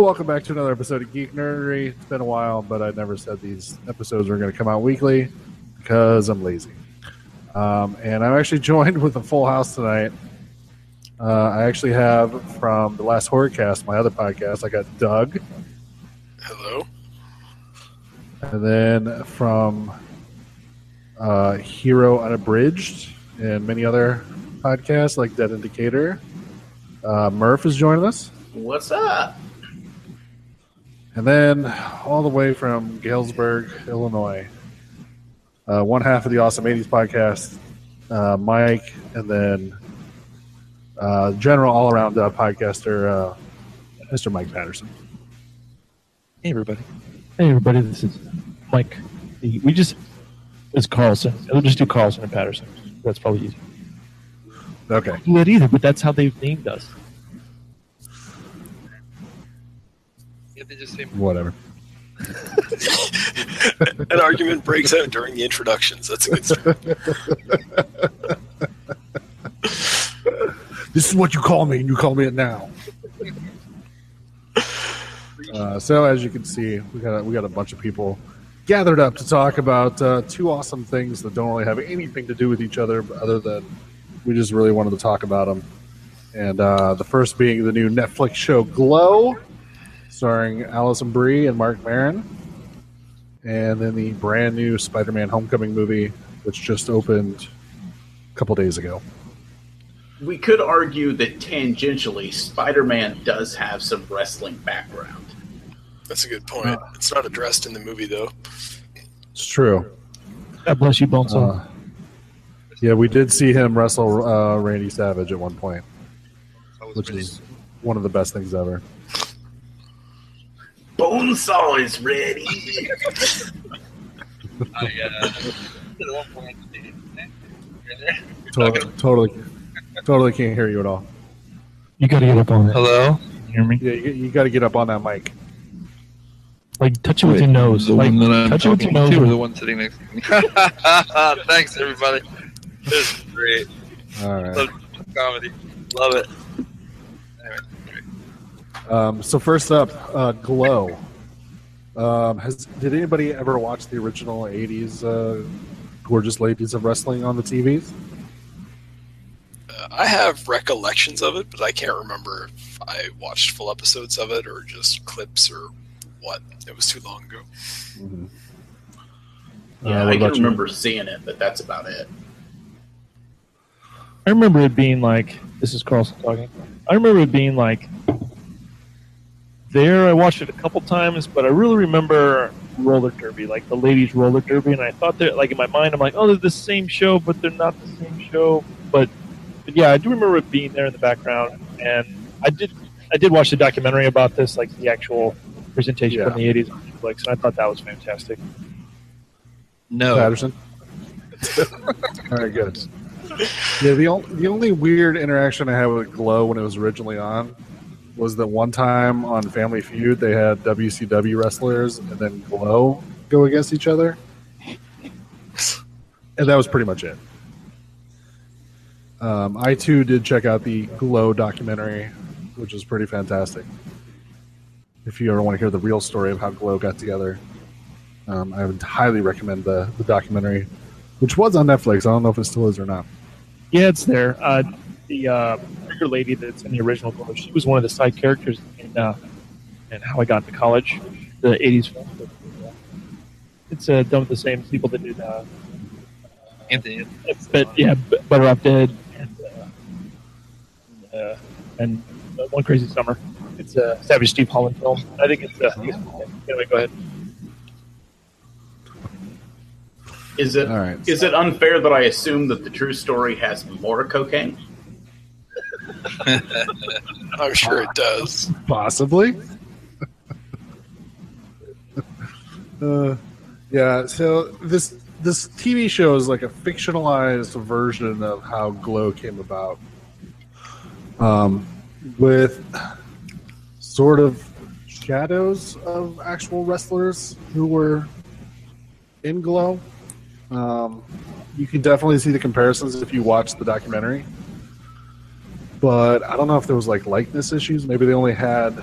welcome back to another episode of Geek Nerdery. It's been a while, but I never said these episodes were going to come out weekly because I'm lazy. Um, and I'm actually joined with a full house tonight. Uh, I actually have from the last Horrorcast, my other podcast, I got Doug. Hello. And then from uh, Hero Unabridged and many other podcasts like Dead Indicator, uh, Murph is joining us. What's up? And then all the way from Galesburg, Illinois, uh, one half of the Awesome 80s podcast, uh, Mike, and then uh, general all around uh, podcaster, uh, Mr. Mike Patterson. Hey, everybody. Hey everybody, this is Mike. We just it's Carlson. We'll just do Carlson and Patterson. That's probably easy. Okay. Do that either, but that's how they've named us. Yeah, they just say Whatever. An argument breaks out during the introductions. That's a good start. This is what you call me, and you call me it now. Uh, so, as you can see, we got a, we got a bunch of people gathered up to talk about uh, two awesome things that don't really have anything to do with each other, other than we just really wanted to talk about them. And uh, the first being the new Netflix show Glow, starring Alison Brie and Marc Maron, and then the brand new Spider-Man: Homecoming movie, which just opened a couple days ago. We could argue that tangentially, Spider Man does have some wrestling background. That's a good point. It's not addressed in the movie, though. It's true. God bless you, Bonesaw. Uh, yeah, we did see him wrestle uh, Randy Savage at one point, which is one of the best things ever. Bonesaw is ready. I, uh, at one point, To- totally, totally can't hear you at all. you got to get up on it. Hello? You hear me? Yeah, you, you got to get up on that mic. Like touch it with your nose. The like one that I'm touch it with your nose. to, or the one sitting next to me? Thanks, everybody. This is great. All right. Love comedy. Love it. Anyway, great. Um, so first up, uh, Glow. Um, has did anybody ever watch the original '80s uh, "Gorgeous Ladies of Wrestling" on the TVs? Uh, I have recollections of it, but I can't remember if I watched full episodes of it or just clips or what. It was too long ago. Mm-hmm. Yeah, Uh, I can about you? remember seeing it, but that's about it. I remember it being like this is Carlson talking. I remember it being like there. I watched it a couple times, but I really remember roller derby, like the ladies roller derby, and I thought that like in my mind, I'm like, oh, they're the same show, but they're not the same show. But, but yeah, I do remember it being there in the background, and I did I did watch the documentary about this, like the actual presentation from the '80s on Netflix, and I thought that was fantastic. No. Patterson. All right, good. Yeah, the only the only weird interaction I had with Glow when it was originally on was that one time on Family Feud they had WCW wrestlers and then Glow go against each other, and that was pretty much it. Um, I too did check out the Glow documentary, which is pretty fantastic. If you ever want to hear the real story of how Glow got together, um, I would highly recommend the, the documentary, which was on Netflix. I don't know if it still is or not. Yeah, it's there. Uh, the uh, bigger lady that's in the original Glow, she was one of the side characters in uh, and How I Got into College, the '80s film. It's uh, done with the same people that did, uh, Anthony. but yeah, Better Off Dead and uh, uh, and uh, One Crazy Summer. It's a Savage Steve Holland film. I think it's. Uh, I anyway, go ahead. Is it All right. is it unfair that I assume that the true story has more cocaine? I'm sure it does. Possibly. uh, yeah. So this this TV show is like a fictionalized version of how Glow came about, um, with sort of shadows of actual wrestlers who were in Glow. Um, you can definitely see the comparisons if you watch the documentary. But I don't know if there was like likeness issues. Maybe they only had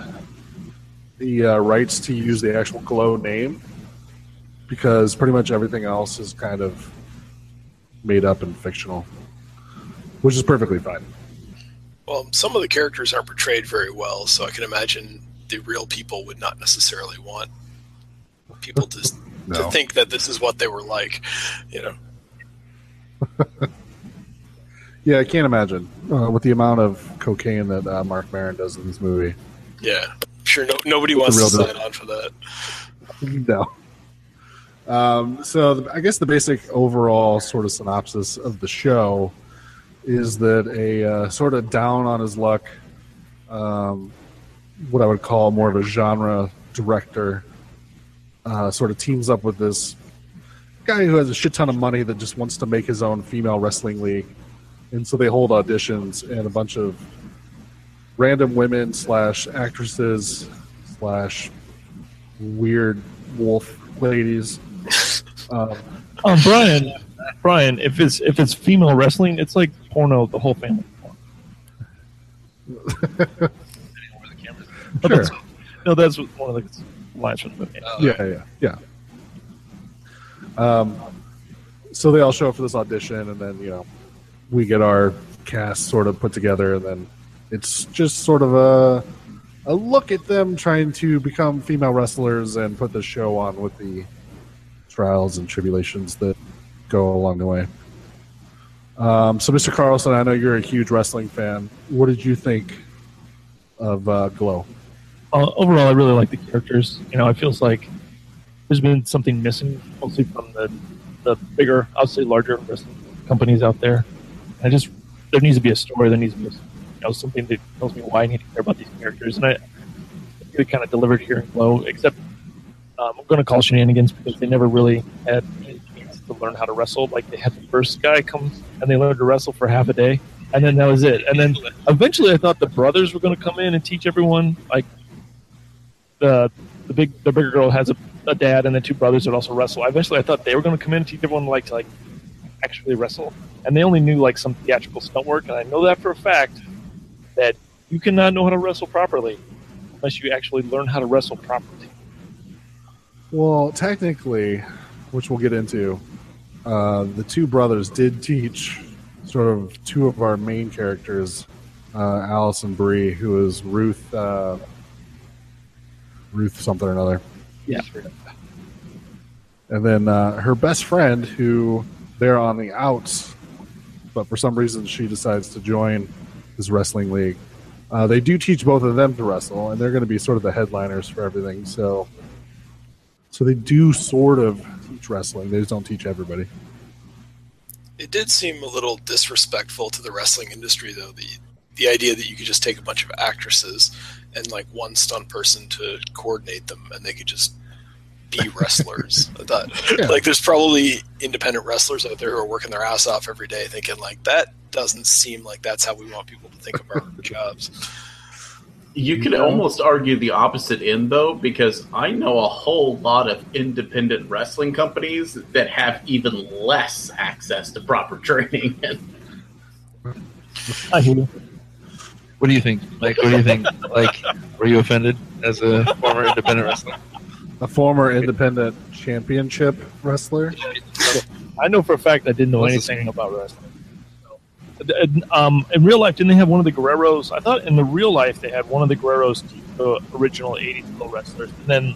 the uh, rights to use the actual Glow name because pretty much everything else is kind of made up and fictional, which is perfectly fine. Well, some of the characters aren't portrayed very well, so I can imagine the real people would not necessarily want people to, to think that this is what they were like. You know, Yeah, I can't imagine uh, with the amount of cocaine that uh, Marc Maron does in this movie. yeah, I'm sure no, nobody wants to sign on for that. no. Um, so the, I guess the basic overall sort of synopsis of the show is that a uh, sort of down on his luck, um, what I would call more of a genre director, uh, sort of teams up with this guy who has a shit ton of money that just wants to make his own female wrestling league, and so they hold auditions and a bunch of random women slash actresses slash weird wolf ladies. Um, Um, Brian, Brian, if it's if it's female wrestling, it's like porno. The whole family. Sure. that's, no, that's one of the lines from the movie. Yeah, yeah, yeah. Um, so they all show up for this audition, and then you know we get our cast sort of put together, and then it's just sort of a a look at them trying to become female wrestlers and put the show on with the trials and tribulations that go along the way. Um, so, Mr. Carlson, I know you're a huge wrestling fan. What did you think of uh, Glow? uh, overall, I really like the characters. You know, it feels like there's been something missing, mostly from the the bigger, I'll say larger wrestling companies out there. I just there needs to be a story. There needs to be you know something that tells me why I need to care about these characters, and I, I think kind of delivered here in Glow. Except um, I'm going to call shenanigans because they never really had any chance to learn how to wrestle. Like they had the first guy come and they learned to wrestle for half a day, and then that was it. And then eventually, I thought the brothers were going to come in and teach everyone like the the big the bigger girl has a, a dad and the two brothers that also wrestle. Eventually, I thought they were going to come in and teach everyone like to like actually wrestle, and they only knew like some theatrical stunt work. And I know that for a fact that you cannot know how to wrestle properly unless you actually learn how to wrestle properly. Well, technically, which we'll get into, uh, the two brothers did teach sort of two of our main characters, uh, Alison Brie, who is Ruth, uh, Ruth something or another, Yeah. and then uh, her best friend, who they're on the outs, but for some reason she decides to join this wrestling league. Uh, they do teach both of them to wrestle, and they're going to be sort of the headliners for everything. So, so they do sort of teach wrestling. They just don't teach everybody. It did seem a little disrespectful to the wrestling industry, though. The the idea that you could just take a bunch of actresses and like one stunt person to coordinate them, and they could just be wrestlers. Yeah. like, there's probably independent wrestlers out there who are working their ass off every day, thinking like that doesn't seem like that's how we want people to think of our jobs. You could Yeah. almost argue the opposite end, though, because I know a whole lot of independent wrestling companies that have even less access to proper training. I hear you. What do you think, Mike? What do you think? Like, were you offended as a former independent wrestler? A former independent championship wrestler. I know for a fact I didn't know What's anything about wrestling. Um, in real life, didn't they have one of the Guerreros? I thought in the real life they had one of the Guerreros the original '80s pro wrestlers, and then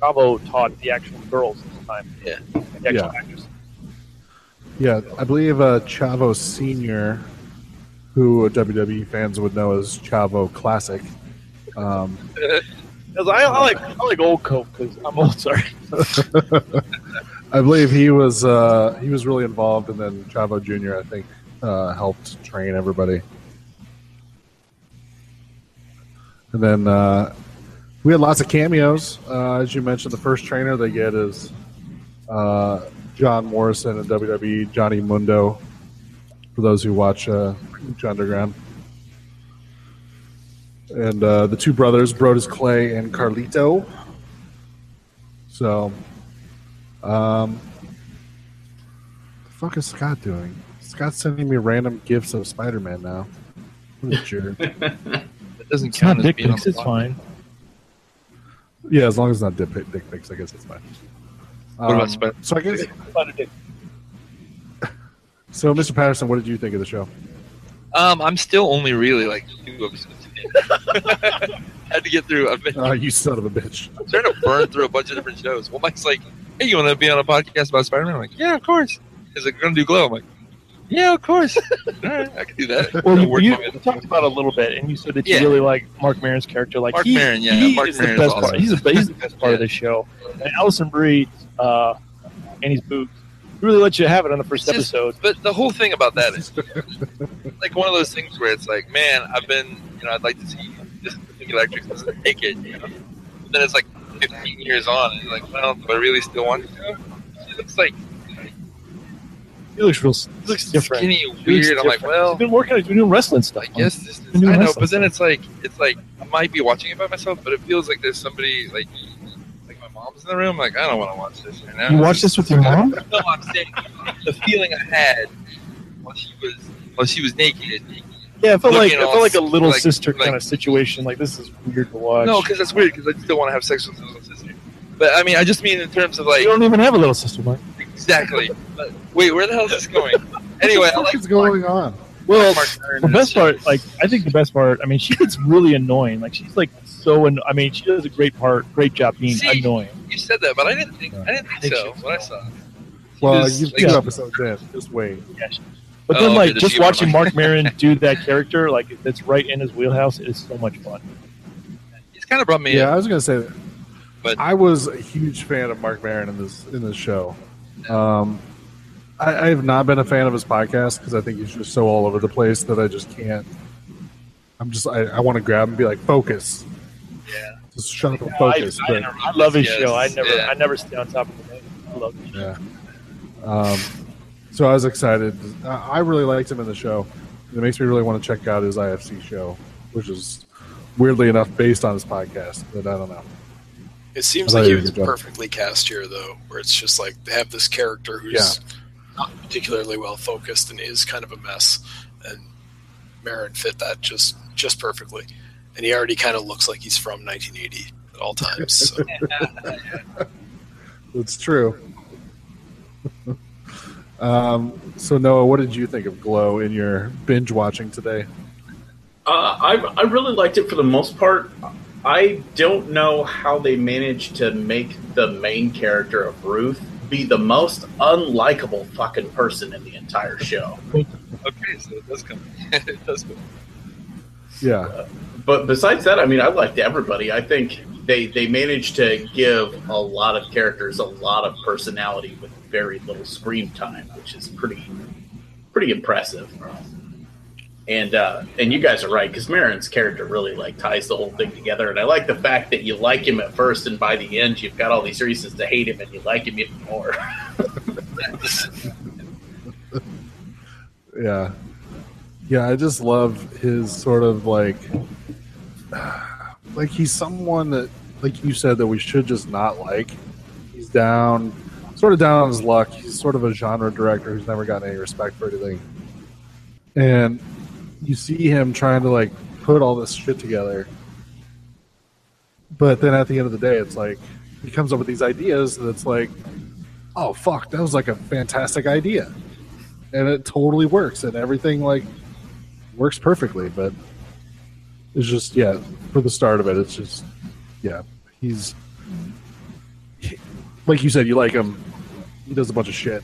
Chavo taught the actual girls this time. Yeah. the actual Yeah. actors. Yeah, I believe uh, Chavo Senior, who WWE fans would know as Chavo Classic. Um, 'Cause I, I like I like old Coke because I'm old. Sorry. I believe he was uh, he was really involved, and then Chavo Junior, I think, uh, helped train everybody. And then uh, we had lots of cameos. Uh, as you mentioned, the first trainer they get is uh, John Morrison and WWE, Johnny Mundo. For those who watch uh, Underground, and uh, the two brothers, Brodus Clay and Carlito. So, um, the fuck is Scott doing? Scott's sending me random gifts of Spider-Man now. What a jerk. It doesn't It's not count as dick being on pics. the It's fine. Yeah, as long as it's not dick, pic- dick pics, I guess it's fine. What about Um, Spider- So I guess Find a dick. so, Mr. Patterson, what did you think of the show? Um, I'm still only really like two episodes. In. Had to get through. I've been Uh, you son of a bitch. I'm starting to burn through a bunch of different shows. Well, Mike's like, "Hey, you want to be on a podcast about Spider-Man?" I'm like, "Yeah, of course." He's like, "Gonna do Glow?" I'm like, "Yeah, of course." All right, I can do that. Well, you, you talked about it a little bit, and you said that you Yeah. really like Marc Maron's character. Like Mark he, Maron, yeah, he Mark is Maron's the best awesome. part. He's the, he's the best part of Yeah. the show. And Alison Brie, uh, Annie's boots, really let you have it on the first just- episode. But the whole thing about that is like one of those things where it's like, man, I've been, you know, I'd like to see this thing electric doesn't take it. You know? But then it's like 15 years on, and you're like, well, do I really still want to? She looks like He looks real. she looks different. skinny, He looks weird. I'm like, well, he's been working. He's been doing wrestling stuff. I guess this is, I know, but then stuff. it's like it's like I might be watching it by myself, but it feels like there's somebody like like my mom's in the room. Like I don't want to watch this right now. You watch this with your mom? No, I'm saying the feeling I had while she was while she was naked. Yeah, it felt like Looking it felt like a little like- sister like- kind of situation. Like this is weird to watch. No, because that's weird. Because I still want to have sex with my little sister. But I mean, I just mean in terms of like you don't even have a little sister, Mike. exactly. But, wait, where the hell is this going? Anyway, I what like is going on? Well, Mark the best part, like I think the best part. I mean, she gets really annoying. Like she's like so. An- I mean, she does a great part, great job being See, annoying. You said that, but I didn't think I didn't think so. What I saw. Well, Because, you've like, two yeah. episodes in. Just wait. Yeah, she- But Oh, then, okay, like, does just watching Marc Maron do that character, like, that's right in his wheelhouse, is so much fun. He's kind of brought me. Yeah, I was gonna say that. But- I was a huge fan of Marc Maron in this in this show. Um, I, I have not been a fan of his podcast because I think he's just so all over the place that I just can't. I'm just I, I want to grab him and be like, focus, Yeah. just shut up and I, focus. I, but I love his Yes, show. I never, yeah. I never stay on top of it. I love his show. yeah, um, so I was excited. I I really liked him in the show. It makes me really want to check out his IFC show, which is weirdly enough based on his podcast. But I don't know. It seems like you he was good job. perfectly cast here, though, where it's just like they have this character who's not particularly well focused and is kind of a mess, and Maron fit that just just perfectly. And he already kind of looks like he's from 1980 at all times. So. It's true. um, so Noah, what did you think of Glow in your binge watching today? Uh, I I really liked it for the most part. I don't know how they managed to make the main character of Ruth be the most unlikable fucking person in the entire show. Okay, so it does come. it does come. Yeah, But besides that, I mean, I liked everybody. I think they they managed to give a lot of characters a lot of personality with very little screen time, which is pretty pretty impressive. And uh, and you guys are right because Maron's character really like ties the whole thing together. And I like the fact that you like him at first, and by the end, you've got all these reasons to hate him, and you like him even more. yeah, yeah. I just love his sort of like, like he's someone that, like you said, that we should just not like. He's down, sort of down on his luck. He's sort of a genre director who's never gotten any respect for anything, and you see him trying to like put all this shit together. But then at the end of the day, it's like he comes up with these ideas and it's like, oh fuck, that was like a fantastic idea. And it totally works and everything like works perfectly, but it's just yeah, for the start of it, it's just yeah, he's he- like you said, you like him. He does a bunch of shit.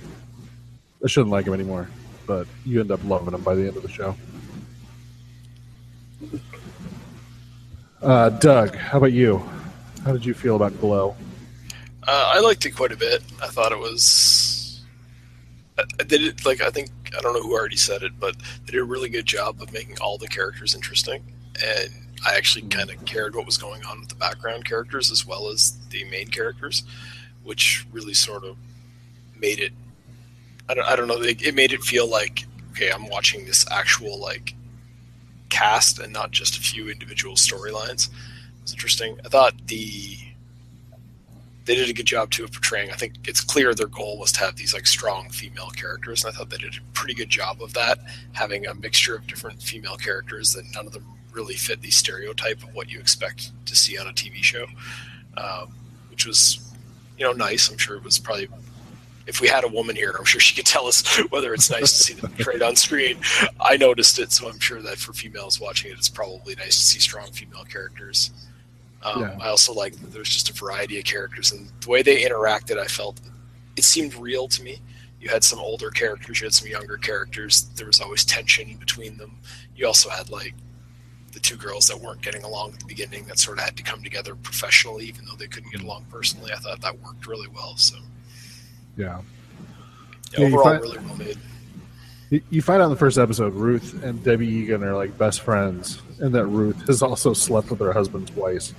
I shouldn't like him anymore, but you end up loving him by the end of the show. Uh, Doug, how about you? How did you feel about Glow? Uh, I liked it quite a bit. I thought it was. I I did it like I think I don't know who already said it, but they did a really good job of making all the characters interesting, and I actually mm-hmm. kind of cared what was going on with the background characters as well as the main characters, which really sort of made it. I don't. I don't know. It, it made it feel like okay, I'm watching this actual like cast and not just a few individual storylines. It's interesting. I thought the they did a good job too of portraying. I think it's clear their goal was to have these like strong female characters, and I thought they did a pretty good job of that, having a mixture of different female characters that none of them really fit the stereotype of what you expect to see on a TV show. um, which was you know nice. I'm sure it was probably if we had a woman here, I'm sure she could tell us whether it's nice to see them portrayed on screen. I noticed it, so I'm sure that for females watching it, it's probably nice to see strong female characters. Um, Yeah. I also like that there's just a variety of characters, and the way they interacted, I felt it seemed real to me. You had some older characters, you had some younger characters. There was always tension between them. You also had like the two girls that weren't getting along at the beginning that sort of had to come together professionally, even though they couldn't get along personally. I thought that worked really well. So Yeah. yeah, Yeah, you overall, find- really well made. You find out in the first episode, Ruth and Debbie Egan are like best friends, and that Ruth has also slept with her husband twice.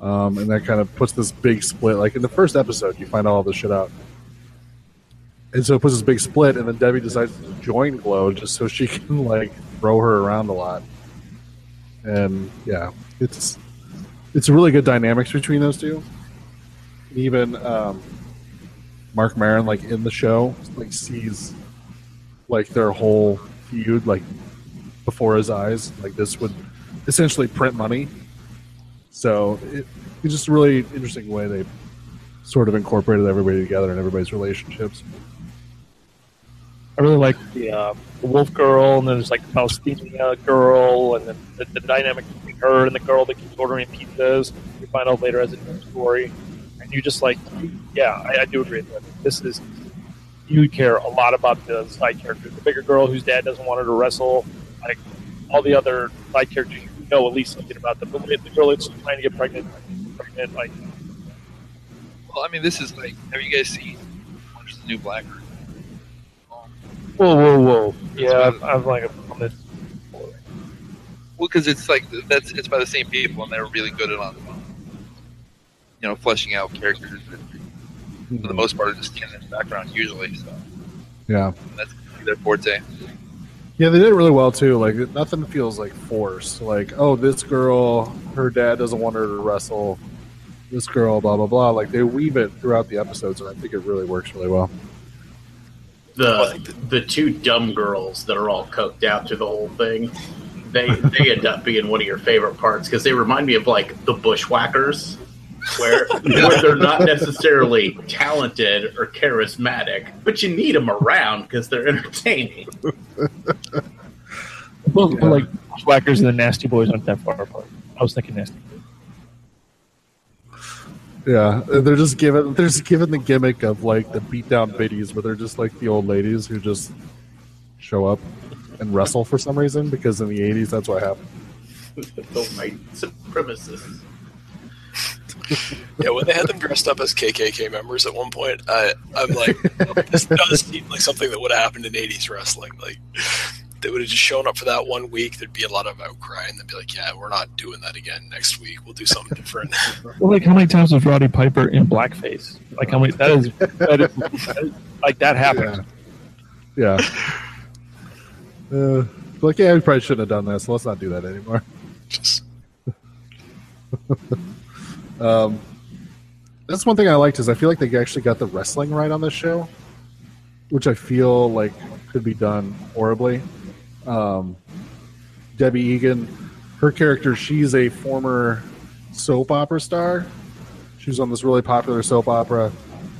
Um, and that kind of puts this big split. Like in the first episode, you find all this shit out. And so it puts this big split, and then Debbie decides to join Glow just so she can like throw her around a lot. And yeah, it's it's a really good dynamics between those two. Even um, Marc Maron, like in the show, like sees like their whole feud like before his eyes. Like this would essentially print money. So it, it's just a really interesting way they sort of incorporated everybody together and everybody's relationships. I really like the, uh, wolf girl, and then there's like the Palestinian girl, and then the, the dynamic between her and the girl that keeps ordering pizzas. You find out later as a story, and you just like, yeah, I, I do agree with that. This is you care a lot about the side characters. The bigger girl whose dad doesn't want her to wrestle, like all the other side characters, know at least something about them. But the girl that's trying to get pregnant, pregnant, like Well, I mean, this is like, have you guys seen Orange is the New Black? Um, whoa, whoa, whoa, yeah, I'm, I'm like on this. Well, because it's like that's it's by the same people, and they're really good at on, you know, fleshing out characters. That for the hmm. most part, are just standing in the background usually. So Yeah. that's their forte. Yeah, they did it really well too. Like nothing feels like forced. Like, oh, this girl, her dad doesn't want her to wrestle. This girl, blah blah blah. Like they weave it throughout the episodes, and I think it really works really well. the the two dumb girls that are all coked out to the whole thing. They they end up being one of your favorite parts because they remind me of like the Bushwhackers, where where they're not necessarily talented or charismatic, but you need them around because they're entertaining. Well, Yeah. like Whackers and the Nasty Boys aren't that far apart. I was thinking Nasty. Boys. Yeah, they're just given they're just given the gimmick of like the beat down biddies, where they're just like the old ladies who just show up and wrestle for some reason because in the '80s that's what happened. Those white supremacists. Yeah, when they had them dressed up as KKK members at one point, I, I'm like, this does seem like something that would have happened in '80s wrestling. Like, they would have just shown up for that one week. There'd be a lot of outcry, and they'd be like, "Yeah, we're not doing that again next week. We'll do something different." Well, like how many times was Roddy Piper in blackface? Like how many? That is, that is, that is like that happened. Yeah. Uh, like, yeah, we probably shouldn't have done this. So let's not do that anymore. just Um, that's one thing I liked is I feel like they actually got the wrestling right on this show, which I feel like could be done horribly. Um, Debbie Egan, her character, she's a former soap opera star. She was on this really popular soap opera,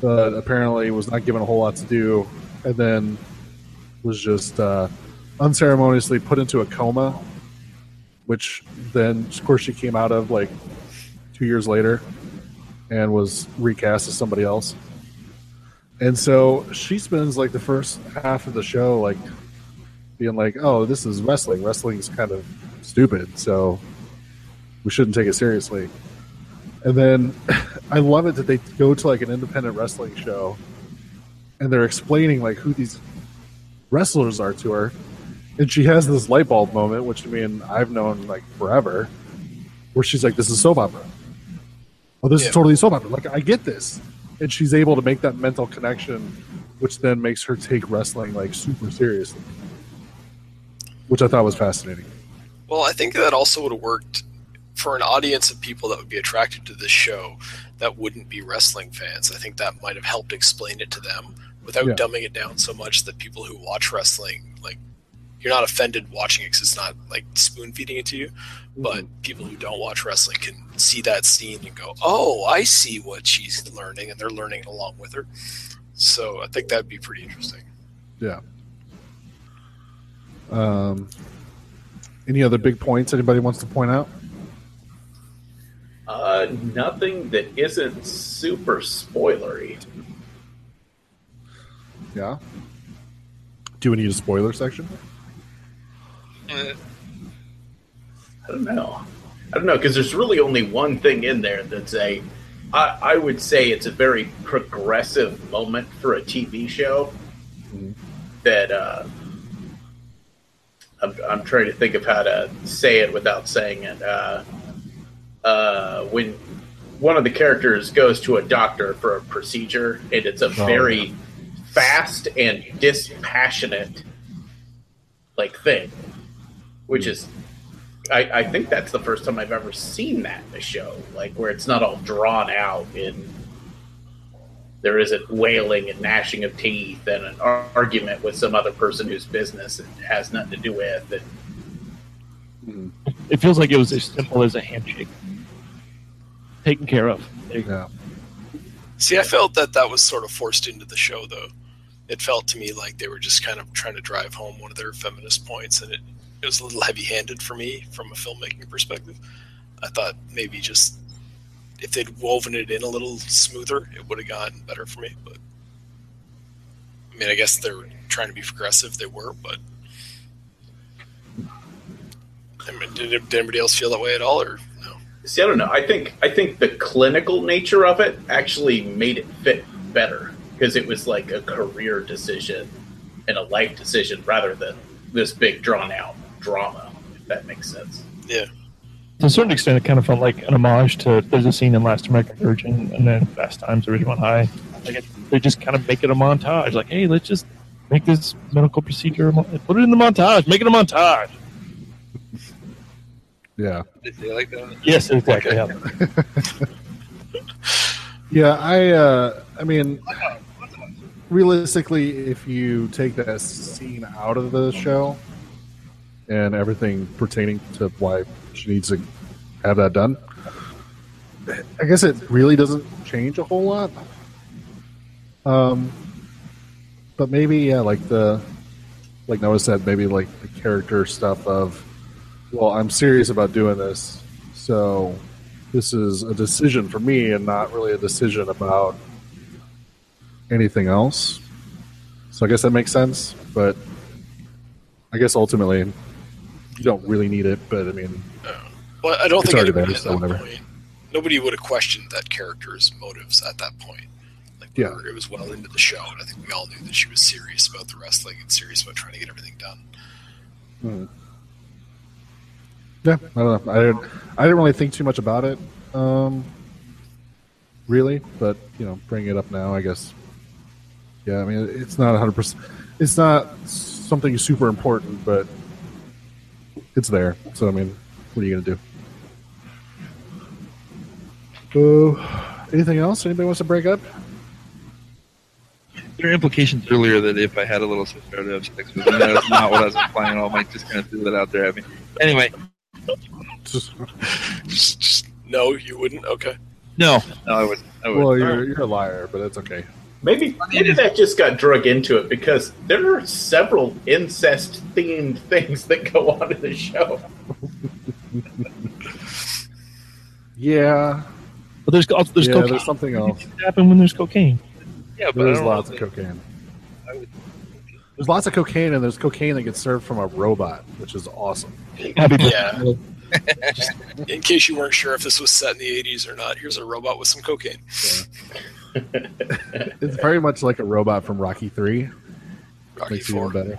but apparently was not given a whole lot to do, and then was just uh, unceremoniously put into a coma, which then, of course, she came out of like two years later and was recast as somebody else. And so she spends like the first half of the show like being like, "Oh, this is wrestling. Wrestling is kind of stupid, so we shouldn't take it seriously." And then I love it that they go to like an independent wrestling show and they're explaining like who these wrestlers are to her. And she has this light bulb moment, which I mean I've known like forever, where she's like, "This is soap opera." Oh, this Yeah. is totally soap opera. Like I get this, and she's able to make that mental connection, which then makes her take wrestling like super seriously, which I thought was fascinating. Well, I think that also would have worked for an audience of people that would be attracted to this show that wouldn't be wrestling fans. I think that might have helped explain it to them without Yeah. dumbing it down so much that people who watch wrestling like you're not offended watching it because it's not like spoon feeding it to you. But people who don't watch wrestling can see that scene and go, "Oh, I see what she's learning," and they're learning along with her. So I think that'd be pretty interesting. Yeah. Um, any other big points anybody wants to point out? Uh, nothing that isn't super spoilery. Yeah. Do we need a spoiler section? I don't know. I don't know because there's really only one thing in there that's a. I, I would say it's a very progressive moment for a TV show. That uh, I'm, I'm trying to think of how to say it without saying it. Uh, uh, when one of the characters goes to a doctor for a procedure, and it's a very fast and dispassionate like thing, which hmm. is I, I think that's the first time I've ever seen that in a show, like where it's not all drawn out and there isn't wailing and gnashing of teeth and an ar- argument with some other person whose business it has nothing to do with. And hmm. It feels like it was as simple as a handshake. Taken care of. There you go. See, I felt that that was sort of forced into the show, though. It felt to me like they were just kind of trying to drive home one of their feminist points, and it, it was a little heavy-handed for me from a filmmaking perspective. I thought maybe just if they'd woven it in a little smoother, it would have gotten better for me. But I mean, I guess they're trying to be progressive. They were, but I mean, did, did anybody else feel that way at all, or no? see, I don't know. I think I think the clinical nature of it actually made it fit better because it was like a career decision and a life decision rather than this big drawn out drama. If that makes sense. Yeah. To a certain extent, it kind of felt like an homage to there's a scene in Last American Virgin and then Fast Times at Ridgemont High. Like it, they just kind of make it a montage. Like, hey, let's just make this medical procedure. Put it in the montage. Make it a montage. Yeah. Did they like that? Yes, exactly. yeah. Yeah, I uh I mean realistically if you take that scene out of the show and everything pertaining to why she needs to have that done, I guess it really doesn't change a whole lot. Um but maybe yeah, like the like Noah said, maybe like the character stuff of well, I'm serious about doing this, so this is a decision for me and not really a decision about anything else. So I guess that makes sense, but I guess ultimately you don't really need it, but I mean, Well, I don't It's think already there, so whatever. point. Nobody would have questioned that character's motives at that point. Like, Yeah. it was well into the show, and I think we all knew that she was serious about the wrestling and serious about trying to get everything done. yeah, I don't know. I didn't, I didn't really think too much about it, um, really, but you know, bringing it up now, I guess. Yeah, I mean, it's not 100. percent It's not something super important, but it's there. So I mean, what are you gonna do? Uh, anything else? Anybody wants to break up? There are implications earlier that if I had a little sister, I'd have sex with them. That's not what I was implying at all. Mike just kind of threw that out there at me. Anyway, Just, Just, just no, you wouldn't. Okay. no, no, I wouldn't. I wouldn't. well, you're you're a liar, but that's okay. Maybe maybe that just got drug into it because there are several incest themed things that go on in the show. Yeah, But there's also there's yeah. cocaine. There's something else. Things happen when there's cocaine. yeah, but There's lots of cocaine. Would- There's lots of cocaine, and there's cocaine that gets served from a robot, which is awesome. Happy Yeah. Birthday. In case you weren't sure if this was set in the 80s or not, here's a robot with some cocaine. It's very much like a robot from Rocky Three. Rocky Makes it even 4. better.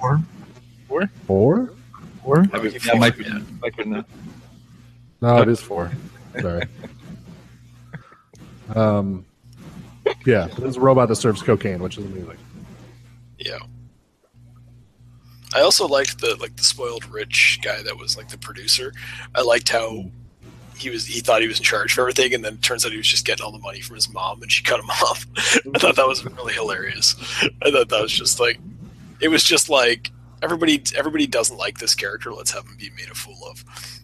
Or, Four? or I would- Rocky yeah, Mike Four, would- yeah. Mike would know. No, it is four. Sorry. Um, yeah, there's a robot that serves cocaine, which is amazing. Yeah. I also liked the like the spoiled rich guy that was like the producer. I liked how he was he thought he was in charge of everything and then it turns out he was just getting all the money from his mom and she cut him off. I thought that was really hilarious. I thought that was just like it was just like everybody everybody doesn't like this character. Let's have him be made a fool of.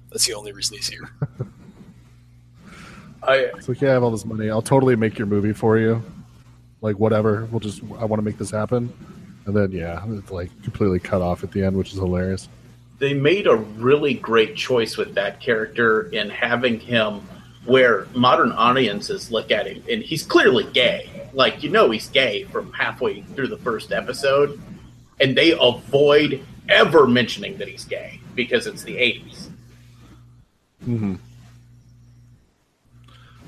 That's the only reason he's here. I It's like, yeah, I have all this money. I'll totally make your movie for you. Like, whatever. We'll just, I want to make this happen. And then, yeah, it's like completely cut off at the end, which is hilarious. they made a really great choice with that character in having him where modern audiences look at him and he's clearly gay. Like you know he's gay from halfway through the first episode and they avoid ever mentioning that he's gay because it's the 80s. Mm-hmm.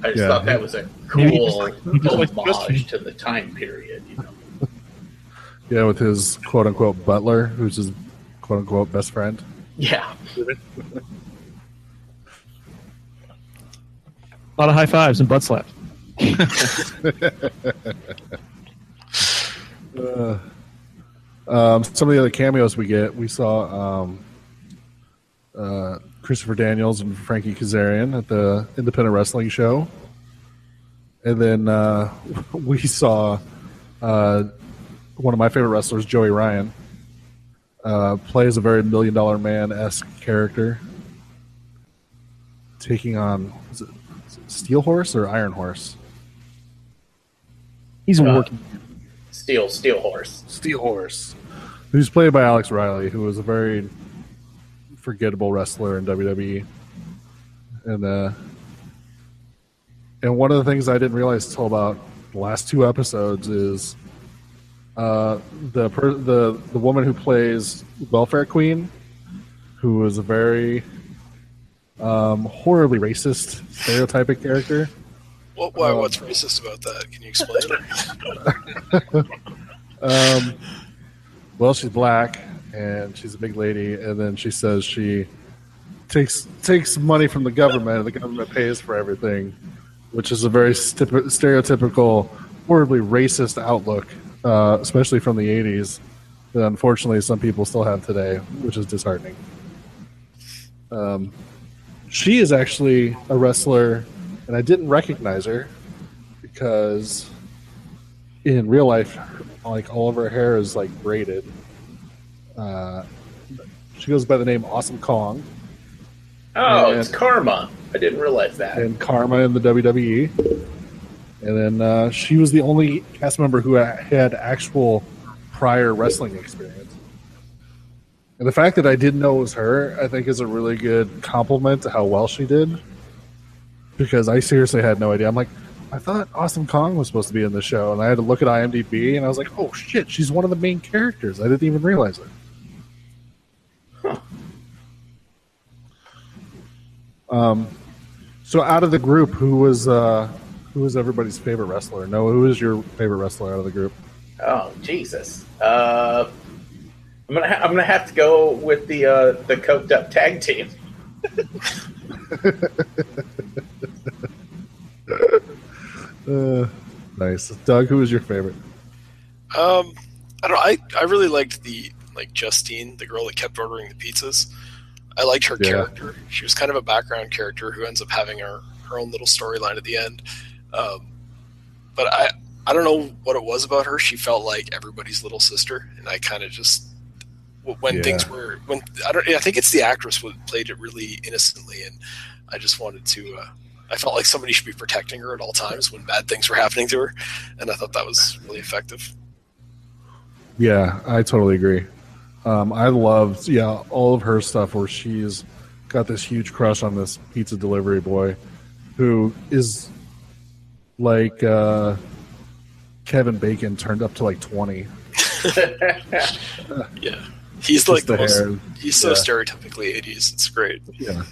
I just Yeah. thought that was a Maybe he cool just- he just homage Justin. to the time period, you know. Yeah, with his quote unquote butler, who's his quote unquote best friend. Yeah. A lot of high fives and butt slaps. Uh, um, some of the other cameos we get, we saw um, uh, Christopher Daniels and Frankie Kazarian at the independent wrestling show, and then uh, we saw uh, one of my favorite wrestlers, Joey Ryan, uh, plays a very million dollar man esque character, taking on is it Steel Horse or Iron Horse? He's a Uh, working. Steel Steel Horse. Steel Horse, who's played by Alex Riley, who was a very forgettable wrestler in WWE. And uh, and one of the things I didn't realize until about the last two episodes is uh, the per- the the woman who plays Welfare Queen, who is a very um, horribly racist stereotypic character. What, why, Um, what's racist about that? Can you explain? Um, well, she's black and she's a big lady, and then she says she takes takes money from the government, and the government pays for everything, which is a very stereotypical, horribly racist outlook, uh, especially from the '80s. That unfortunately some people still have today, which is disheartening. Um, she is actually a wrestler, and I didn't recognize her because in real life, like all of her hair is like braided. Uh, she goes by the name Awesome Kong Oh, And- it's Karma. I didn't realize that. and Karma in the WWE. And then uh, she was the only cast member who had actual prior wrestling experience. And the fact that I didn't know it was her, I think, is a really good compliment to how well she did. Because I seriously had no idea. I'm like, I thought Awesome Kong was supposed to be in the show, and I had to look at IMDb, and I was like, oh shit, she's one of the main characters. I didn't even realize it. Um, so out of the group, who was uh, who was everybody's favorite wrestler? No, who is your favorite wrestler out of the group? Oh Jesus! Uh, I'm gonna ha- I'm gonna have to go with the uh, the coked up tag team. Uh, nice, Doug. Who was your favorite? Um, I don't. I I really liked the like Justine, the girl that kept ordering the pizzas. I liked her Yeah. character. She was kind of a background character who ends up having her her own little storyline at the end. Um, but I I don't know what it was about her. She felt like everybody's little sister, and I kind of just when Yeah. things were when I don't. I think it's the actress who played it really innocently, and I just wanted to. Uh, I felt like somebody should be protecting her at all times when bad things were happening to her, and I thought that was really effective. Yeah, I totally agree. Um, I loved, yeah, all of her stuff where she's got this huge crush on this pizza delivery boy who is like uh, Kevin Bacon turned up to like 20. Yeah, he's Just like the the most, hair. he's so Yeah. stereotypically eighties. It's great. Yeah.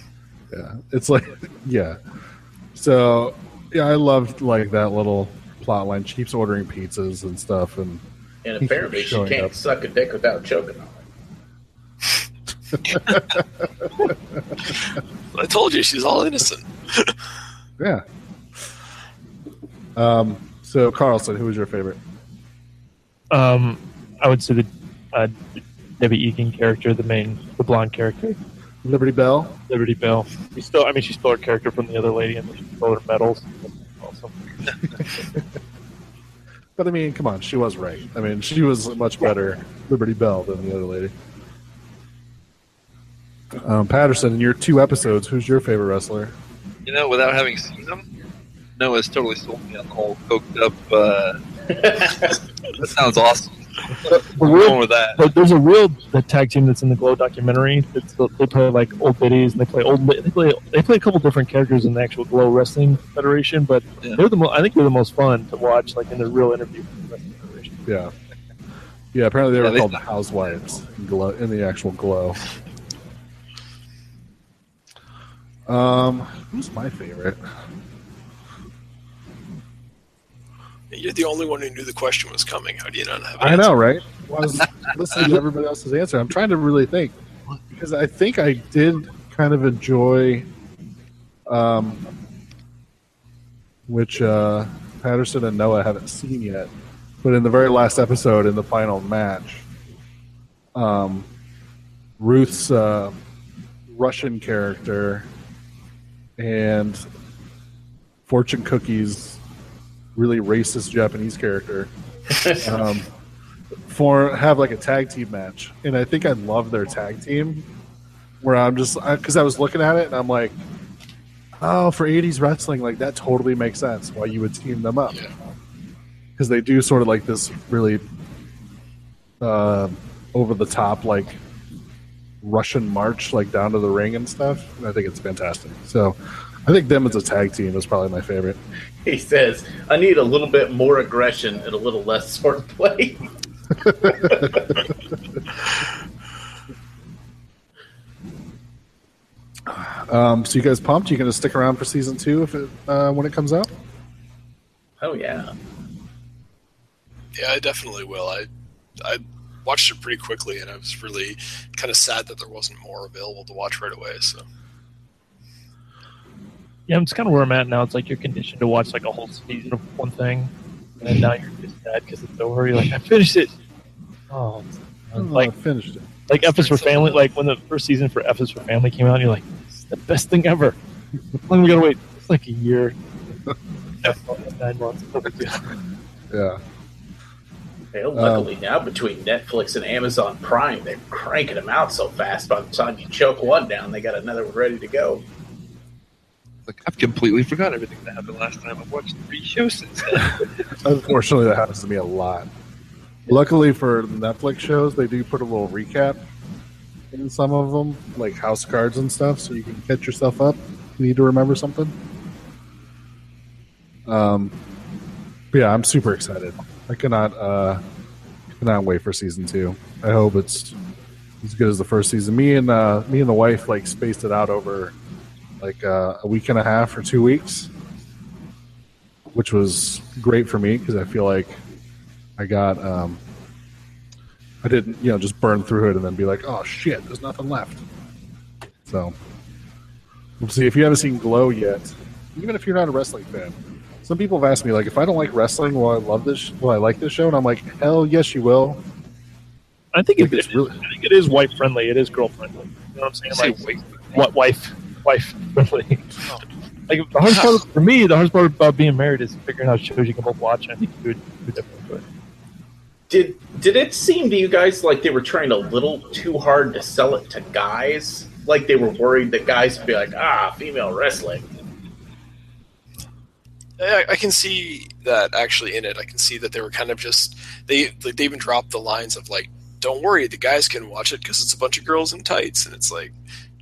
Yeah. It's like, yeah. So, yeah, I loved like that little plot line. She keeps ordering pizzas and stuff. And And apparently, she can't up. suck a dick without choking on it. I told you she's all innocent. yeah. Um, so, Carlson, who was your favorite? Um, I would say the uh, Debbie Egan character, the main, the blonde character, Liberty Bell? Liberty Bell. She still, I mean, she stole her character from the other lady, and she stole her medals. Awesome. But I mean, come on, she was right. I mean, she was much better Liberty Bell than the other lady. Um, Patterson, in your two episodes, who's your favorite wrestler? You know, without having seen them, Noah's totally sold me on the whole coked up. Uh, that sounds awesome. The I'm real- going with that. But there's a real the tag team that's in the Glow documentary. That's, they play like old biddies and they play old. They play they play a couple different characters in the actual Glow Wrestling Federation. But Yeah. they're the mo- I think they're the most fun to watch. Like in the real interview the Federation. Yeah. Yeah, apparently they were Yeah, they- called the Housewives in, glow, in the actual Glow. Um, who's my favorite? You're the only one who knew the question was coming. How do you not have? an I know, right? Well, I was listening to everybody else's answer. I'm trying to really think because I think I did kind of enjoy, um, which uh, Patterson and Noah haven't seen yet, but in the very last episode, in the final match, um, Ruth's uh, Russian character and Fortune Cookie's really racist Japanese character um, for have like a tag team match, and I think I love their tag team. Where I'm just because I, was looking at it and I'm like, oh, for '80s wrestling, like that totally makes sense why you would team them up because they do sort of like this really uh, over the top like Russian march like down to the ring and stuff. And I think it's fantastic. So I think them as a tag team is probably my favorite. He says, I need a little bit more aggression and a little less swordplay. Um, so you guys pumped? You gonna stick around for season two if it uh, when it comes out? oh, yeah. Yeah, I definitely will. I I watched it pretty quickly, and I was really kind of sad that there wasn't more available to watch right away. So Yeah, it's kind of where I'm at now. It's like you're conditioned to watch like a whole season of one thing, and now you're just sad because it's over. You're like, I finished it. Oh, like I finished it. like F is for Family. Like when the first season for F is for Family came out, you're like, it's the best thing ever. How long we gotta wait? It's like a year, nine months. No big deal. Yeah. Well, luckily um, now between Netflix and Amazon Prime, they're cranking them out so fast. By the time you choke one down, they got another one ready to go. Like I've completely forgot everything that happened last time. I've watched three shows since then. Unfortunately, that happens to me a lot. Luckily for Netflix shows, they do put a little recap in some of them, like house cards and stuff, so you can catch yourself up. if You need to remember something. Um, yeah, I'm super excited. I cannot uh, cannot wait for season two. I hope it's as good as the first season. Me and uh, me and the wife like spaced it out over like uh, a week and a half or two weeks, which was great for me because I feel like I got um, I didn't you know just burn through it and then be like oh shit there's nothing left. So we'll see if you haven't seen Glow yet. Even if you're not a wrestling fan, some people have asked me like if I don't like wrestling, will I love this? Will I like this show? And I'm like hell yes you will. I think I it, it's it- really- I think it is wife friendly. It is girl friendly. You know what I'm saying? Like what wife wife friendly. like the hardest part for me, the hardest part about being married is figuring out shows you can both watch. And I think you would, you would definitely do it. Did did it seem to you guys like they were trying a little too hard to sell it to guys? Like they were worried that guys would be like, ah, female wrestling. I, I can see that actually in it. I can see that they were kind of just they like they even dropped the lines of like, "Don't worry, the guys can watch it because it's a bunch of girls in tights," and it's like.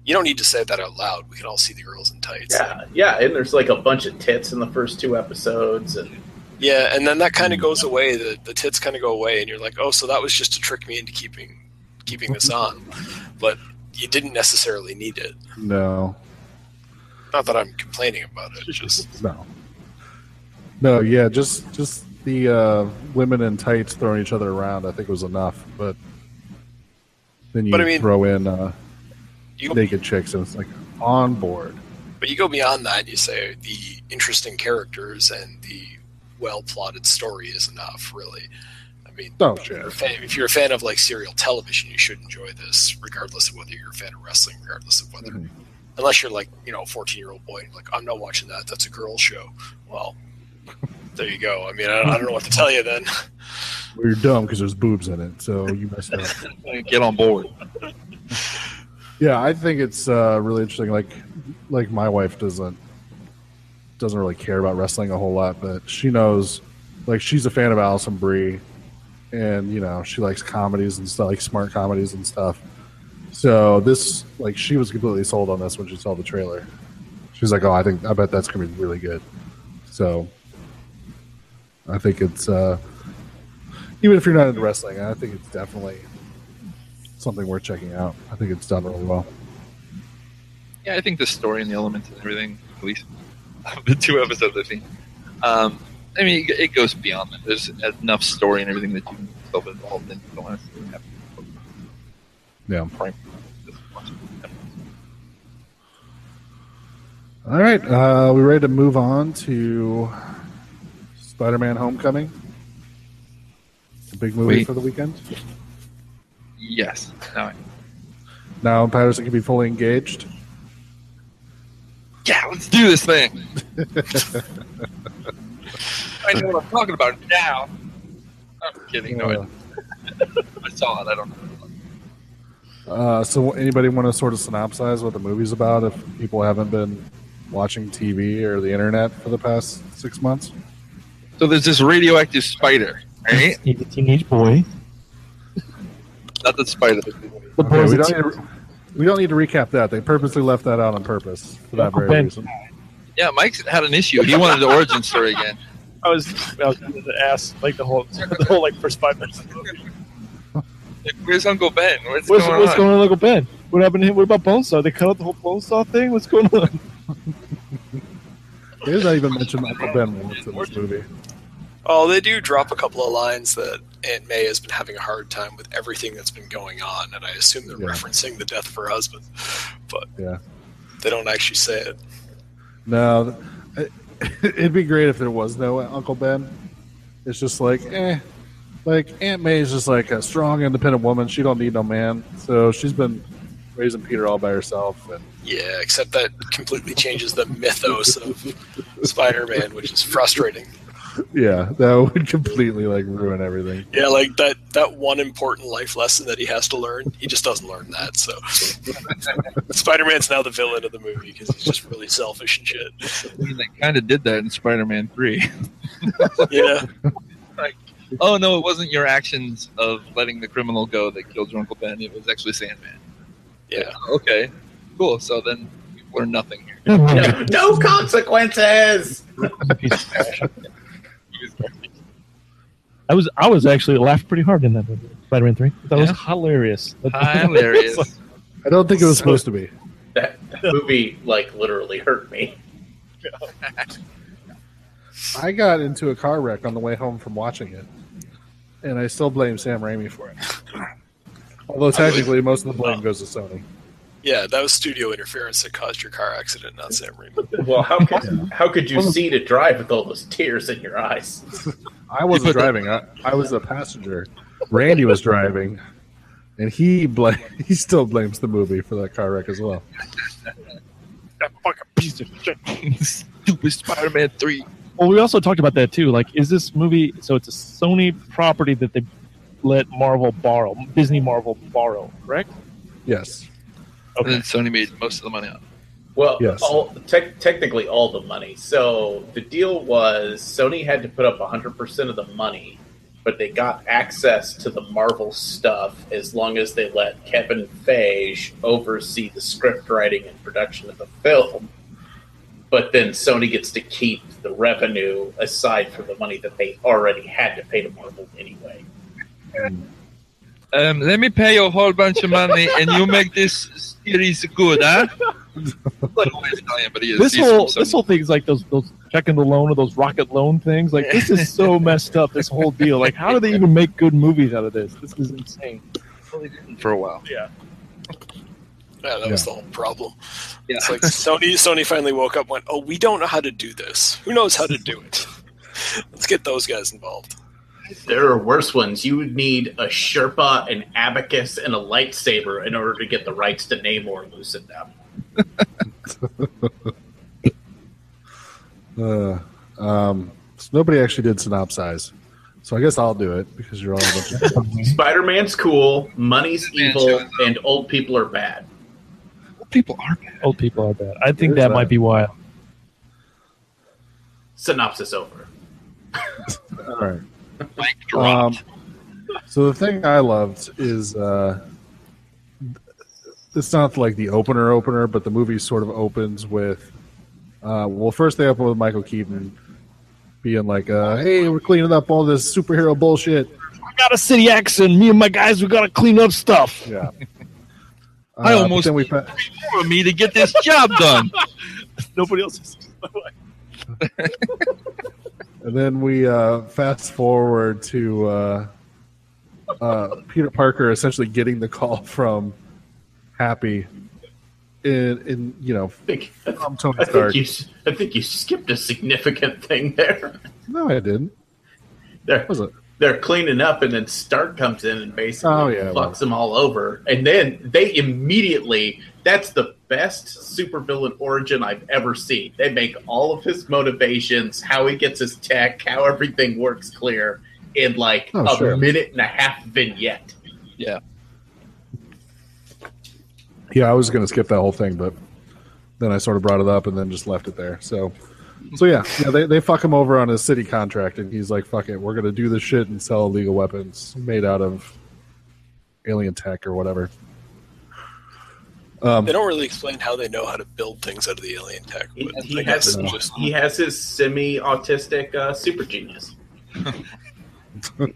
You don't need to say that out loud. We can all see the girls in tights. Yeah, yeah, and there's like a bunch of tits in the first two episodes, and Yeah, and then that kind of goes away. The the tits kind of go away, and you're like, oh, so that was just to trick me into keeping keeping this on, but you didn't necessarily need it. No, Not that I'm complaining about it. Just no, no. Yeah, just just the uh, women in tights throwing each other around. I think was enough, but then you But I mean- throw in uh, you go, naked chicks, and it's like on board. but you go beyond that. And you say the interesting characters and the well plotted story is enough. Really, I mean, Oh if you're, a fan, if you're a fan of like serial television, you should enjoy this, regardless of whether you're a fan of wrestling, regardless of whether, Mhm. unless you're like you know a 14 year old boy, and like I'm not watching that. That's a girl show. Well, there you go. I mean, I, I don't know what to tell you then. Well, you're dumb because there's boobs in it, so you messed up. Get on board. Yeah, I think it's uh, really interesting. Like, like my wife doesn't doesn't really care about wrestling a whole lot, but she knows. Like, she's a fan of Alison Brie, and you know she likes comedies and stuff, like smart comedies and stuff. So this, like, she was completely sold on this when she saw the trailer. She's like, "Oh, I think I bet that's gonna be really good." So I think it's uh, even if you're not into wrestling, I think it's definitely something worth checking out. I think it's done really well. Yeah, I think the story and the elements and everything, at least the two episodes I've seen. Um, I mean, it, it goes beyond that. There's enough story and everything that you can get involved in. You don't have to Yeah. prime. just watch it. All right, uh, we ready to move on to Spider-Man: Homecoming? The big movie Wait. for the weekend. Yes. Now, Now Patterson can be fully engaged. yeah, let's do this thing. I know what I'm talking about now. I'm kidding. No, Uh, I, I saw it. I don't know. Uh, so, anybody want to sort of synopsize what the movie's about if people haven't been watching TV or the internet for the past six months? So there's this radioactive spider, right? He's a teenage boy. Not the spider. The Okay, we don't need to, we don't need to recap that. They purposely left that out on purpose for that very Ben. reason. Yeah, Mike had an issue. He wanted the origin story again. I was I was going to ask like the whole the whole like first five minutes. of the movie. Like, where's Uncle Ben? What's, What's, going what's on? going on, Uncle Ben? What happened? To him? What about Bonesaw? They cut out the whole Bonesaw thing. What's going on? They did not even mention Uncle Ben once in this movie. Oh, they do drop a couple of lines that Aunt May has been having a hard time with everything that's been going on, and I assume they're Yeah. referencing the death of her husband, but Yeah. they don't actually say it. No, it- it'd be great if there was no Uncle Ben. It's just like, eh, like Aunt May is just like a strong, independent woman. She don't need no man, so she's been raising Peter all by herself. And Yeah, except that completely changes the mythos of Spider-Man, which is frustrating. yeah, that would completely like ruin everything. Yeah, like that that one important life lesson that he has to learn, he just doesn't learn that. So Spider-Man's now the villain of the movie because he's just really selfish and shit. I mean, they kind of did that in Spider-Man 3. Yeah, Like, oh, no, it wasn't your actions of letting the criminal go that killed your Uncle Ben. It was actually Sandman. yeah. Oh, okay, cool. So then we learned nothing here. No, no consequences. Piece of trash. I was I was actually laughed pretty hard in that movie, Spider-Man Three. That was hilarious. Hilarious. I don't think it was supposed to be. That, that movie like literally hurt me. I got into a car wreck on the way home from watching it, and I still blame Sam Raimi for it. Although technically, most of the blame goes to Sony. Yeah, that was studio interference that caused your car accident, not Sam Raimi. Well, how could how could you see to drive with all those tears in your eyes? I wasn't driving. I, I was a passenger. Randy was driving, and he bl- he still blames the movie for that car wreck as well. that fucking piece of shit. Stupid Spider-Man 3. Well, we also talked about that too. Like, is this movie? So it's a Sony property that they let Marvel borrow, Disney Marvel borrow, correct? Yes. And then Sony made most of the money on it. Well, Yes. all, tec- technically all the money. So the deal was Sony had to put up 100% of the money, but they got access to the Marvel stuff as long as they let Kevin Feige oversee the script writing and production of the film. But then Sony gets to keep the revenue aside from the money that they already had to pay to Marvel anyway. Um, let me pay you a whole bunch of money and you make this series good, huh? like always Italian, but he is. This whole this whole thing is like those those checking the loan or those rocket loan things. Like, this is so messed up. This whole deal. Like, how do they even make good movies out of this? This is insane. Sony for a while. Yeah. Yeah, that was the whole problem. Yeah. It's like Sony Sony finally woke up and went, Oh, we don't know how to do this. Who knows how to do it? Let's get those guys involved. There are worse ones. You would need a Sherpa, an abacus, and a lightsaber in order to get the rights to Namor loosened up. Uh, um, so nobody actually did synopsize, so I guess I'll do it because you're all a bunch of. Spider Man's cool, money's Man evil, and old people are bad. people are bad. Old people are bad. I think that that. might be why. Synopsis over. All right. Mic drop. Um, so the thing I loved is uh, it's not like the opener opener, but the movie sort of opens with uh, well, first they open with Michael Keaton being like, uh, "Hey, we're cleaning up all this superhero bullshit." I got a city accent. Me and my guys, we gotta clean up stuff. Yeah. I Uh, but almost- then we fa- for me to get this job done. Nobody else is. And then we uh, fast forward to uh, uh, Peter Parker essentially getting the call from Happy in, in you know, I think, from Tony I Stark. think you I think you skipped a significant thing there. No, I didn't. They're, Was it? they're cleaning up, and then Stark comes in and basically Oh, yeah, fucks well. them all over. And then they immediately that's the best supervillain origin I've ever seen. They make all of his motivations, how he gets his tech, how everything works clear in like Oh, a sure. minute and a half vignette. Yeah. Yeah, I was going to skip that whole thing, but then I sort of brought it up and then just left it there. So, so yeah, yeah, they, they fuck him over on his city contract, and he's like, "Fuck it, we're going to do this shit and sell illegal weapons made out of alien tech or whatever." Um, They don't really explain how they know how to build things out of the alien tech, He, he I guess has just he has his semi-autistic uh, super genius.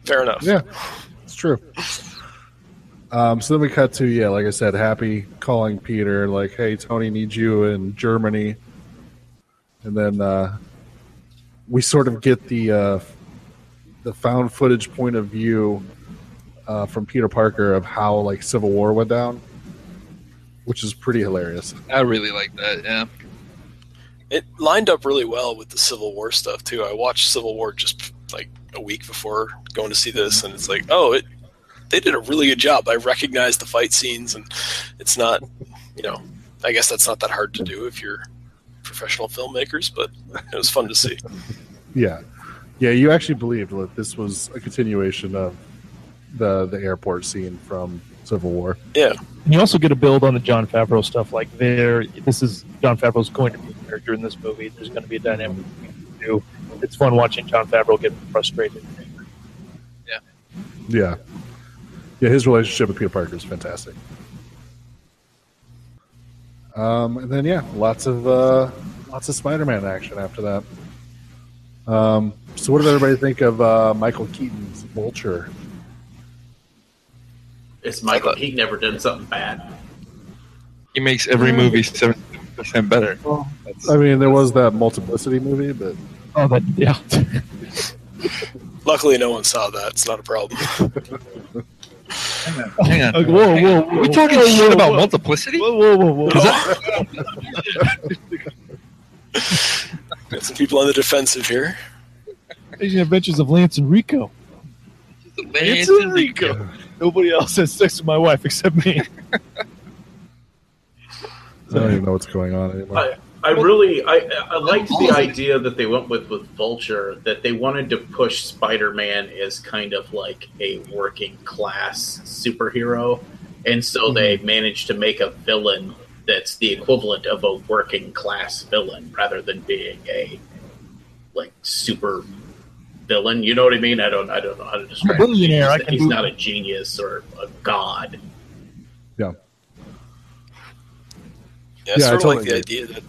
fair enough. Yeah, it's true. Um, so then we cut to yeah, like I said, Happy calling Peter like, "Hey, Tony needs you in Germany," and then uh, we sort of get the uh, the found footage point of view uh, from Peter Parker of how like Civil War went down, which is pretty hilarious. I really like that. Yeah. It lined up really well with the Civil War stuff too. I watched Civil War just like a week before going to see this, and it's like, oh, it they did a really good job. I recognized the fight scenes, and it's not, you know, I guess that's not that hard to do if you're professional filmmakers, but it was fun to see. Yeah, yeah, you actually believed that this was a continuation of the the airport scene from Civil War. Yeah, And you also get a build on the Jon Favreau stuff. Like there, this is Jon Favreau's going to be a character in this movie. There's going to be a dynamic between the two. It's fun watching Jon Favreau get frustrated. Yeah. Yeah. Yeah, his relationship with Peter Parker is fantastic. Um, and then yeah, lots of uh, lots of Spider-Man action after that. Um, so what did everybody think of uh, Michael Keaton's Vulture? Is Michael I thought- Keaton done something bad? He makes every movie seventy percent better. That's, I mean, there was that Multiplicity movie, but Oh, that yeah. luckily no one saw that. It's not a problem. hang on. Like, whoa, hang whoa, on. whoa, we talking whoa, shit whoa, about whoa. multiplicity? Whoa, whoa, whoa, whoa! Got some people on the defensive here. Amazing Adventures of Lance and Rico. Lance and Rico. Nobody else has sex with my wife except me. I don't even know what's going on anymore. I, I really I, I liked the idea that they went with with Vulture that they wanted to push Spider-Man as kind of like a working class superhero, and so mm-hmm. they managed to make a villain that's the equivalent of a working class villain rather than being a like super villain. You know what I mean? I don't I don't know how to describe. it. billionaire, I He's, can he's not a genius or a god. yeah. Yeah, I Yeah, I sort of totally like the agree. idea that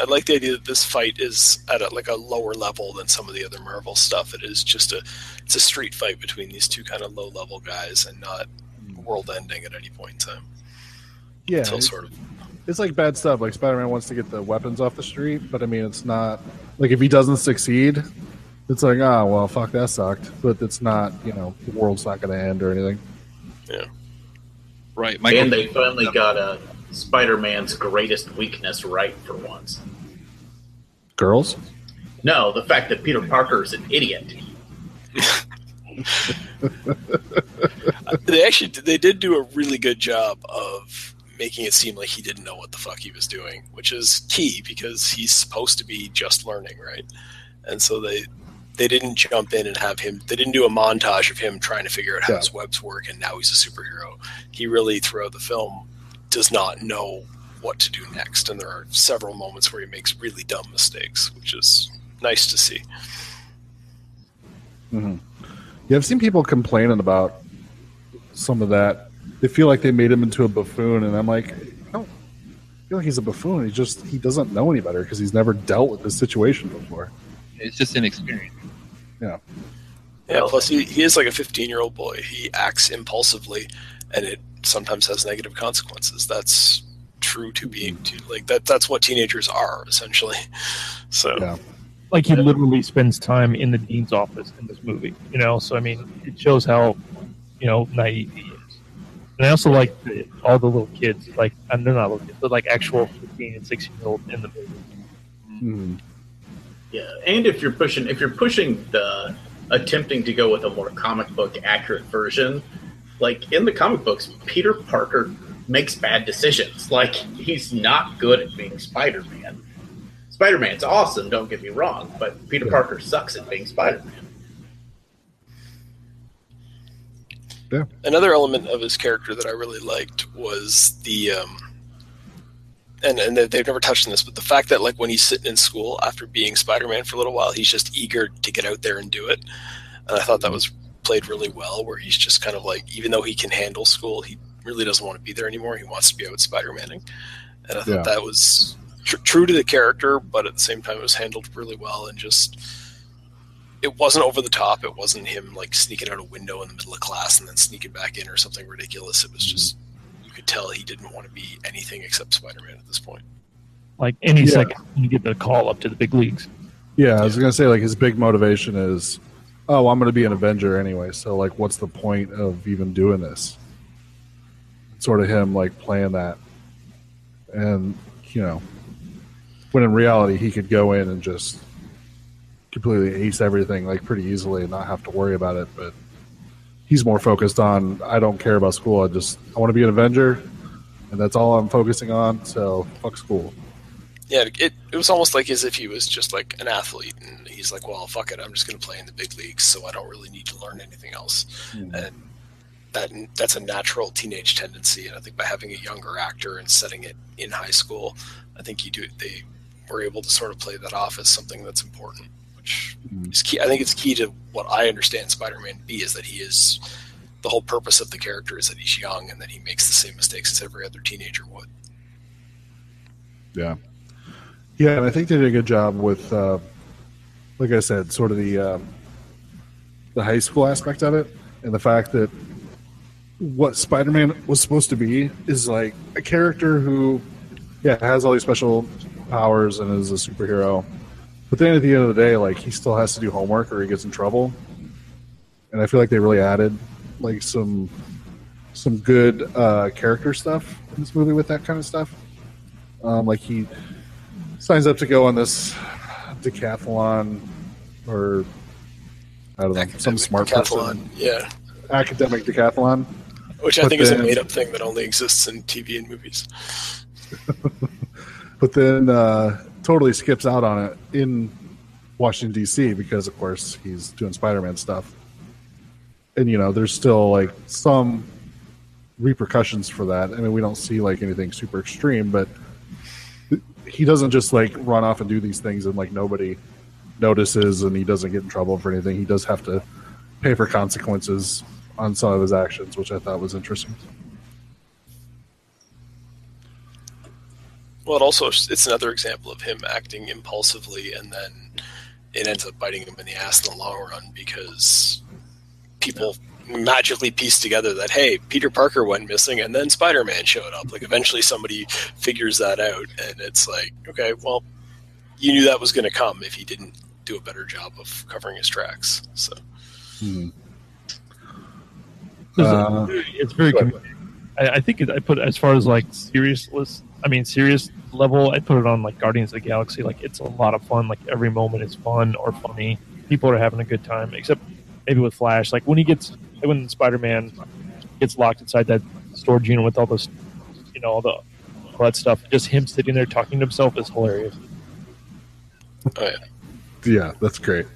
I like the idea that this fight is at a, like a lower level than some of the other Marvel stuff. It is just a it's a street fight between these two kind of low level guys and not world ending at any point in time. Yeah, Until sort of it's like bad stuff. Like Spider-Man wants to get the weapons off the street, but I mean, it's not like if he doesn't succeed, it's like, ah, well, fuck, that sucked. But it's not, you know, the world's not going to end or anything. Yeah. Right, Michael. and they finally got a Spider-Man's greatest weakness right for once. Girls? No, the fact that Peter Parker is an idiot. they actually they did do a really good job of making it seem like he didn't know what the fuck he was doing, which is key because he's supposed to be just learning, right? And so they they didn't jump in and have him they didn't do a montage of him trying to figure out how Yeah. his webs work and now he's a superhero. He really throughout the film does not know what to do next. And there are several moments where he makes really dumb mistakes, which is nice to see. hmm Yeah, I've seen people complaining about some of that. They feel like they made him into a buffoon, and I'm like, I feel like he's a buffoon. He just he doesn't know any better because he's never dealt with this situation before. It's just inexperience. Yeah, Yeah. plus he, he is like a 15 year old boy. He acts impulsively, and it sometimes has negative consequences. That's true to being to like that. That's what teenagers are essentially. So Yeah. like he literally spends time in the dean's office in this movie. You know, so I mean, it shows how you know naive he is. And I also like the, all the little kids, like and they're not little kids, but like actual fifteen and sixteen year old in the movie. Mhm. Yeah, and if you're pushing if you're pushing the attempting to go with a more comic book accurate version, like in the comic books, Peter Parker makes bad decisions. Like he's not good at being Spider-Man. Spider-Man's awesome, don't get me wrong, but Peter Yeah. Parker sucks at being Spider-Man. Yeah. another element of his character that I really liked was the um, and and they- they've never touched on this, but the fact that like when he's sitting in school after being Spider-Man for a little while, he's just eager to get out there and do it. And I thought that mm-hmm. was played really well, where he's just kind of like, even though he can handle school, he really doesn't want to be there anymore. He wants to be out Spider-Maning, and I thought Yeah. that was tr- true to the character, but at the same time, it was handled really well and just. It wasn't over the top. It wasn't him like sneaking out a window in the middle of class and then sneaking back in or something ridiculous. It was mm-hmm. just you could tell he didn't want to be anything except Spider-Man at this point. Like any Yeah. second, you get the call up to the big leagues. Yeah, I was gonna say like his big motivation is, oh, I'm gonna be an Avenger anyway. So like, what's the point of even doing this? Sort of him like playing that, and you know, when in reality he could go in and just completely ace everything like pretty easily and not have to worry about it. But he's more focused on I don't care about school. I just I want to be an Avenger, and that's all I'm focusing on. So fuck school. Yeah, it, it was almost like as if he was just like an athlete, and he's like, "Well, fuck it, I'm just going to play in the big leagues, so I don't really need to learn anything else." Hmm. And that that's a natural teenage tendency, and I think by having a younger actor and setting it in high school, I think you do they were able to sort of play that off as something that's important, which Mhm. is key. I think it's key to what I understand Spider-Man to be is that he is the whole purpose of the character is that he's young and that he makes the same mistakes as every other teenager would. Yeah, yeah, and I think they did a good job with, uh, like I said, sort of the um, the high school aspect of it, and the fact that what Spider-Man was supposed to be is like a character who, yeah, has all these special powers and is a superhero, but then at the end of the day, like he still has to do homework or he gets in trouble, and I feel like they really added like some some good uh, character stuff in this movie with that kind of stuff. Um, like he signs up to go on this decathlon or I don't know some smart decathlon, person yeah. academic decathlon. Which I But think is a made up thing that only exists in TV and movies. but then uh, totally skips out on it in Washington D.C. because, of course, he's doing Spider-Man stuff, and you know, there's still like some repercussions for that. I mean, we don't see like anything super extreme, but he doesn't just like run off and do these things and like nobody notices and he doesn't get in trouble for anything. He does have to pay for consequences on some of his actions, which I thought was interesting. Well, it also it's another example of him acting impulsively, and then it ends up biting him in the ass in the long run because people magically piece together that hey, Peter Parker went missing, and then Spider Man showed up. Like eventually, somebody figures that out, and it's like, okay, well, you knew that was going to come if he didn't do a better job of covering his tracks. So Hmm. Uh, it's very. I, I think it, I put as far as like serious. I mean, serious level. I put it on like Guardians of the Galaxy. Like it's a lot of fun. Like every moment is fun or funny. People are having a good time. Except maybe with Flash. Like when he gets like when Spider Man gets locked inside that storage unit with all this, you know, all the all that stuff. Just him sitting there talking to himself is hilarious. oh, yeah. yeah, that's great.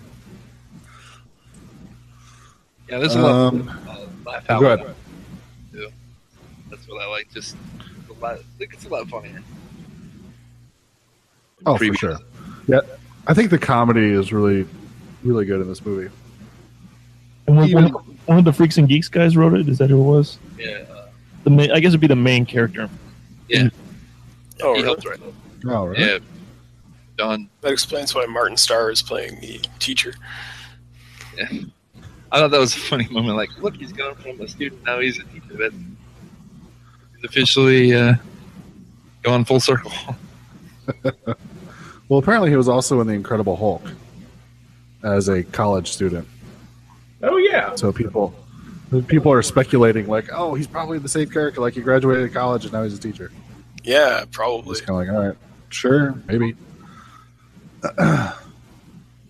Yeah, there's a lot Um, of uh, laugh go out ahead. loud. That's what I like. Just the lot. It's a lot funnier. Oh, Previous. for sure. Yeah, I think the comedy is really, really good in this movie. And one, Even- one, one of the Freaks and Geeks guys wrote it. Is that who it was? Yeah, uh, The main, I guess it'd be the main character. yeah. Oh, he really? helped write. it. Oh, really? Yeah, Don. That explains why Martin Starr is playing the teacher. Yeah. I thought that was a funny moment. Like, look, he's gone from a student now he's a teacher. That he's officially uh, gone full circle. Well, apparently he was also in the Incredible Hulk as a college student. Oh yeah, So people, people are speculating like, oh, he's probably the same character. Like he graduated college and now he's a teacher. Yeah, probably. It's kind of like, all right, sure, maybe.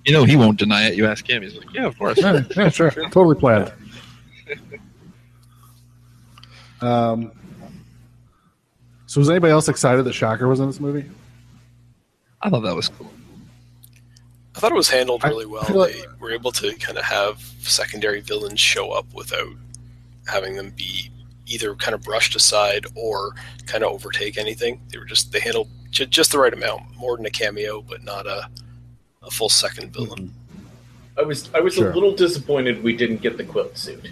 You know, he won't deny it. You ask him, he's like, yeah, of course. yeah, yeah, sure, totally planned. Um. So was anybody else excited that Shocker was in this movie? I thought that was cool. I thought it was handled really well. feel like- they were able to kind of have secondary villains show up without having them be either kind of brushed aside or kind of overtake anything. They were just they handled ju- just the right amount, more than a cameo, but not a a full second villain. I was I was Sure. a little disappointed we didn't get the quilt suit.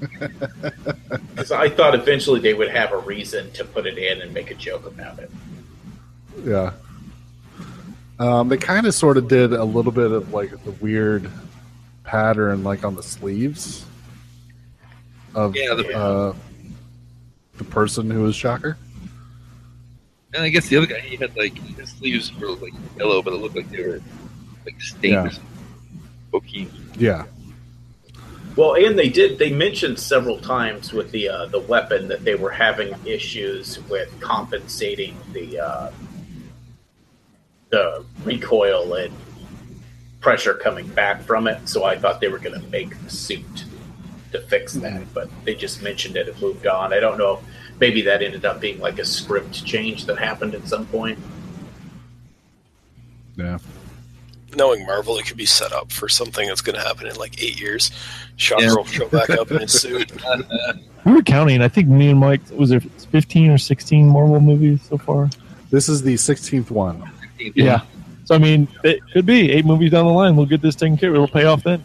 Because I thought eventually they would have a reason to put it in and make a joke about it. Yeah. Um, they kind of sort of did a little bit of like the weird pattern, like on the sleeves of Yeah, the- uh, the person who was Shocker. And I guess the other guy, he had like his sleeves were like yellow, but it looked like they were like stained Yeah. or something. Okay. Yeah. Well, and they did. They mentioned several times with the uh, the weapon that they were having issues with compensating the uh, the recoil and pressure coming back from it. So I thought they were going to make the suit to fix that, but they just mentioned it and moved on. I don't know. if Maybe that ended up being like a script change that happened at some point. Yeah. Knowing Marvel, it could be set up for something that's going to happen in like eight years. Shocker Yeah. will show back up in his suit. We were counting. I think me and Mike was there fifteen or sixteen Marvel movies so far. This is the 16th one. Yeah. So I mean, it could be eight movies down the line. We'll get this taken care of. It'll pay off then.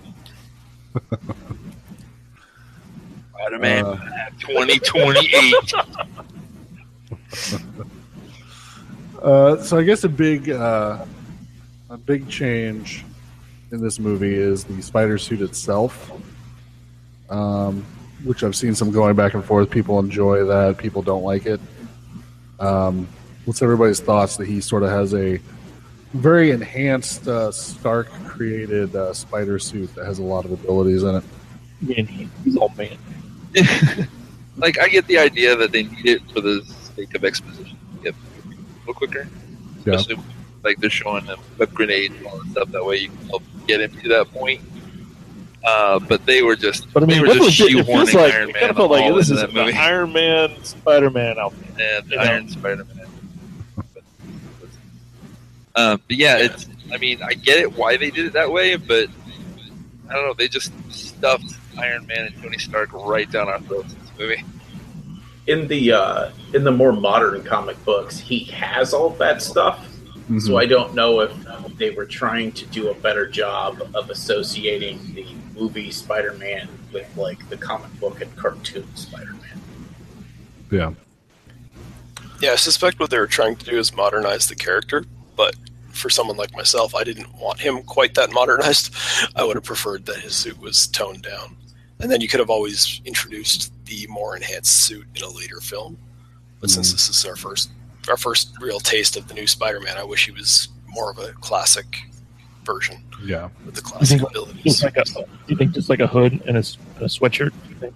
Spider Man Uh, 2028. Uh, so I guess a big, uh, a big change in this movie is the spider suit itself, um, which I've seen some going back and forth. People enjoy that. People don't like it. Um, what's everybody's thoughts that he sort of has a very enhanced uh, Stark created uh, spider suit that has a lot of abilities in it? Man, he's all man. like, I get the idea that they need it for the sake of exposition. Get a little quicker. Yeah. Especially like they're showing them web grenades and all that stuff. That way you can help get him to that point. Uh, but they were just, But I mean, they it, were just feels- it feels shoehorning like Iron it Man kind of felt like all this is that movie. Iron Man, Spider Man outfit. and You know? Iron Spider Man. Uh, but yeah, it's. I mean, I get it why they did it that way, but I don't know. They just stuffed Iron Man and Tony Stark right down our throats in this movie. In the uh, in the more modern comic books, he has all that stuff. So mm-hmm. I don't know if they were trying to do a better job of associating the movie Spider-Man with like the comic book and cartoon Spider-Man. yeah. Yeah, I suspect what they were trying to do is modernize the character, but for someone like myself, I didn't want him quite that modernized. I would have preferred that his suit was toned down. And then you could have always introduced the more enhanced suit in a later film. But since mm-hmm. this is our first our first real taste of the new Spider-Man, I wish he was more of a classic version Yeah. with the classic think- abilities. Just like a, you think just like a hood and a, sweatshirt? you think?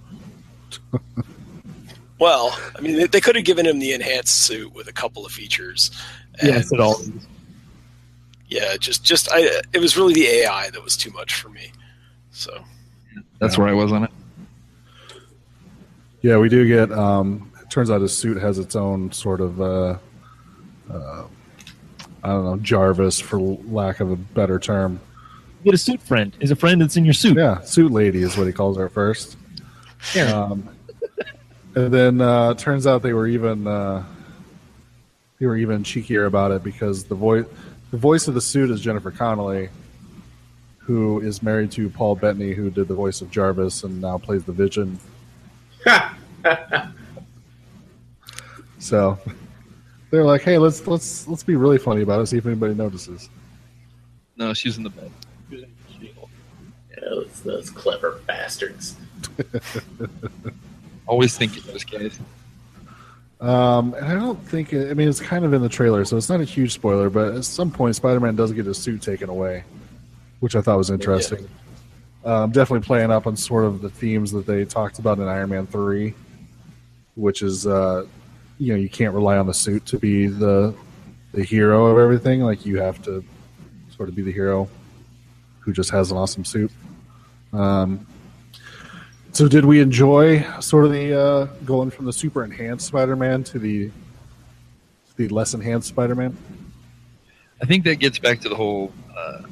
Well, I mean, they, they could have given him the enhanced suit with a couple of features. And Yes, it all. yeah, just just I it was really the AI that was too much for me. So That's Yeah. where I was on it. Yeah, we do get. Um, it turns out his suit has its own sort of, uh, uh, I don't know, Jarvis, for lack of a better term. You get a suit friend. Is a friend that's in your suit. Yeah, suit lady is what he calls her at first. Yeah. Um, And then uh, turns out they were even uh, they were even cheekier about it because the voice the voice of the suit is Jennifer Connelly, who is married to Paul Bettany, who did the voice of Jarvis and now plays the Vision. So they're like, "Hey, let's let's let's be really funny about it. See if anybody notices." No, she's in the bed. Yeah, those, those clever bastards. Always thinking those guys. Um, and I don't think it, I mean it's kind of in the trailer, so it's not a huge spoiler. But at some point, Spider-Man does get his suit taken away, which I thought was interesting. Um, definitely playing up on sort of the themes that they talked about in Iron Man three, which is uh, you know you can't rely on the suit to be the the hero of everything. Like you have to sort of be the hero who just has an awesome suit. Um, so, did we enjoy sort of the uh, going from the super enhanced Spider-Man to the the less enhanced Spider-Man? I think that gets back to the whole uh,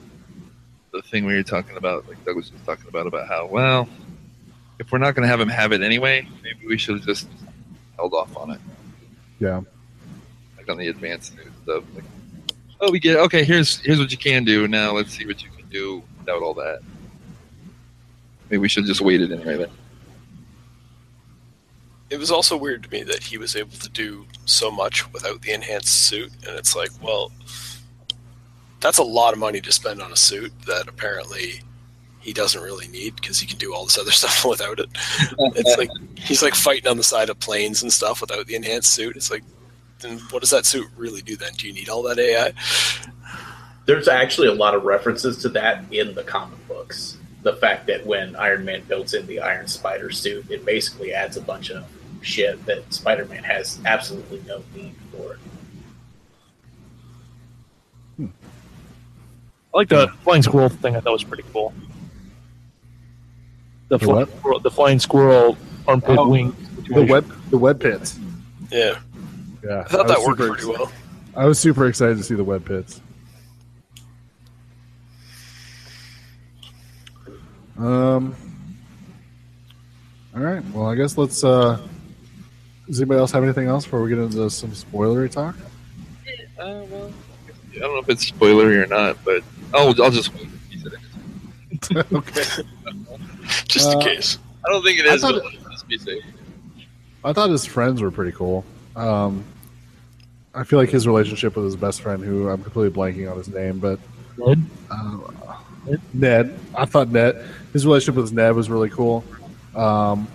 the thing we were talking about, like Douglas was talking about, about how well, if we're not going to have him have it anyway, maybe we should have just held off on it, Yeah, like on the advanced news stuff. Like, oh, we get okay. Here's here's what you can do. Now let's see what you can do without all that. Maybe we should have just waited anyway. Then. It was also weird to me that he was able to do so much without the enhanced suit, and it's like, well, that's a lot of money to spend on a suit that apparently he doesn't really need because he can do all this other stuff without it. It's like he's like fighting on the side of planes and stuff without the enhanced suit. It's like, then what does that suit really do then? Do you need all that AI? There's actually a lot of references to that in the comic books. The fact that when Iron Man builds in the Iron Spider suit, it basically adds a bunch of shit that Spider Man has absolutely no need for. Hmm. I like the flying squirrel thing. I thought was pretty cool. The, The flying what? squirrel, the flying squirrel armpit Oh, wing. the web the web pits. Yeah, Yeah, I thought was that worked pretty ex- well. I was super excited to see the web pits. Um. All right. Well, I guess let's. uh Does anybody else have anything else before we get into some spoilery talk? Uh, well, I don't know if it's spoilery or not, but oh, I'll just wait. He said it. okay. Just in Uh, case. I don't think it is. I thought but be safe. I thought his friends were pretty cool. Um, I feel like his relationship with his best friend, who I'm completely blanking on his name, but Ned? uh, Ned. I thought Ned. His relationship with Ned was really cool. Um,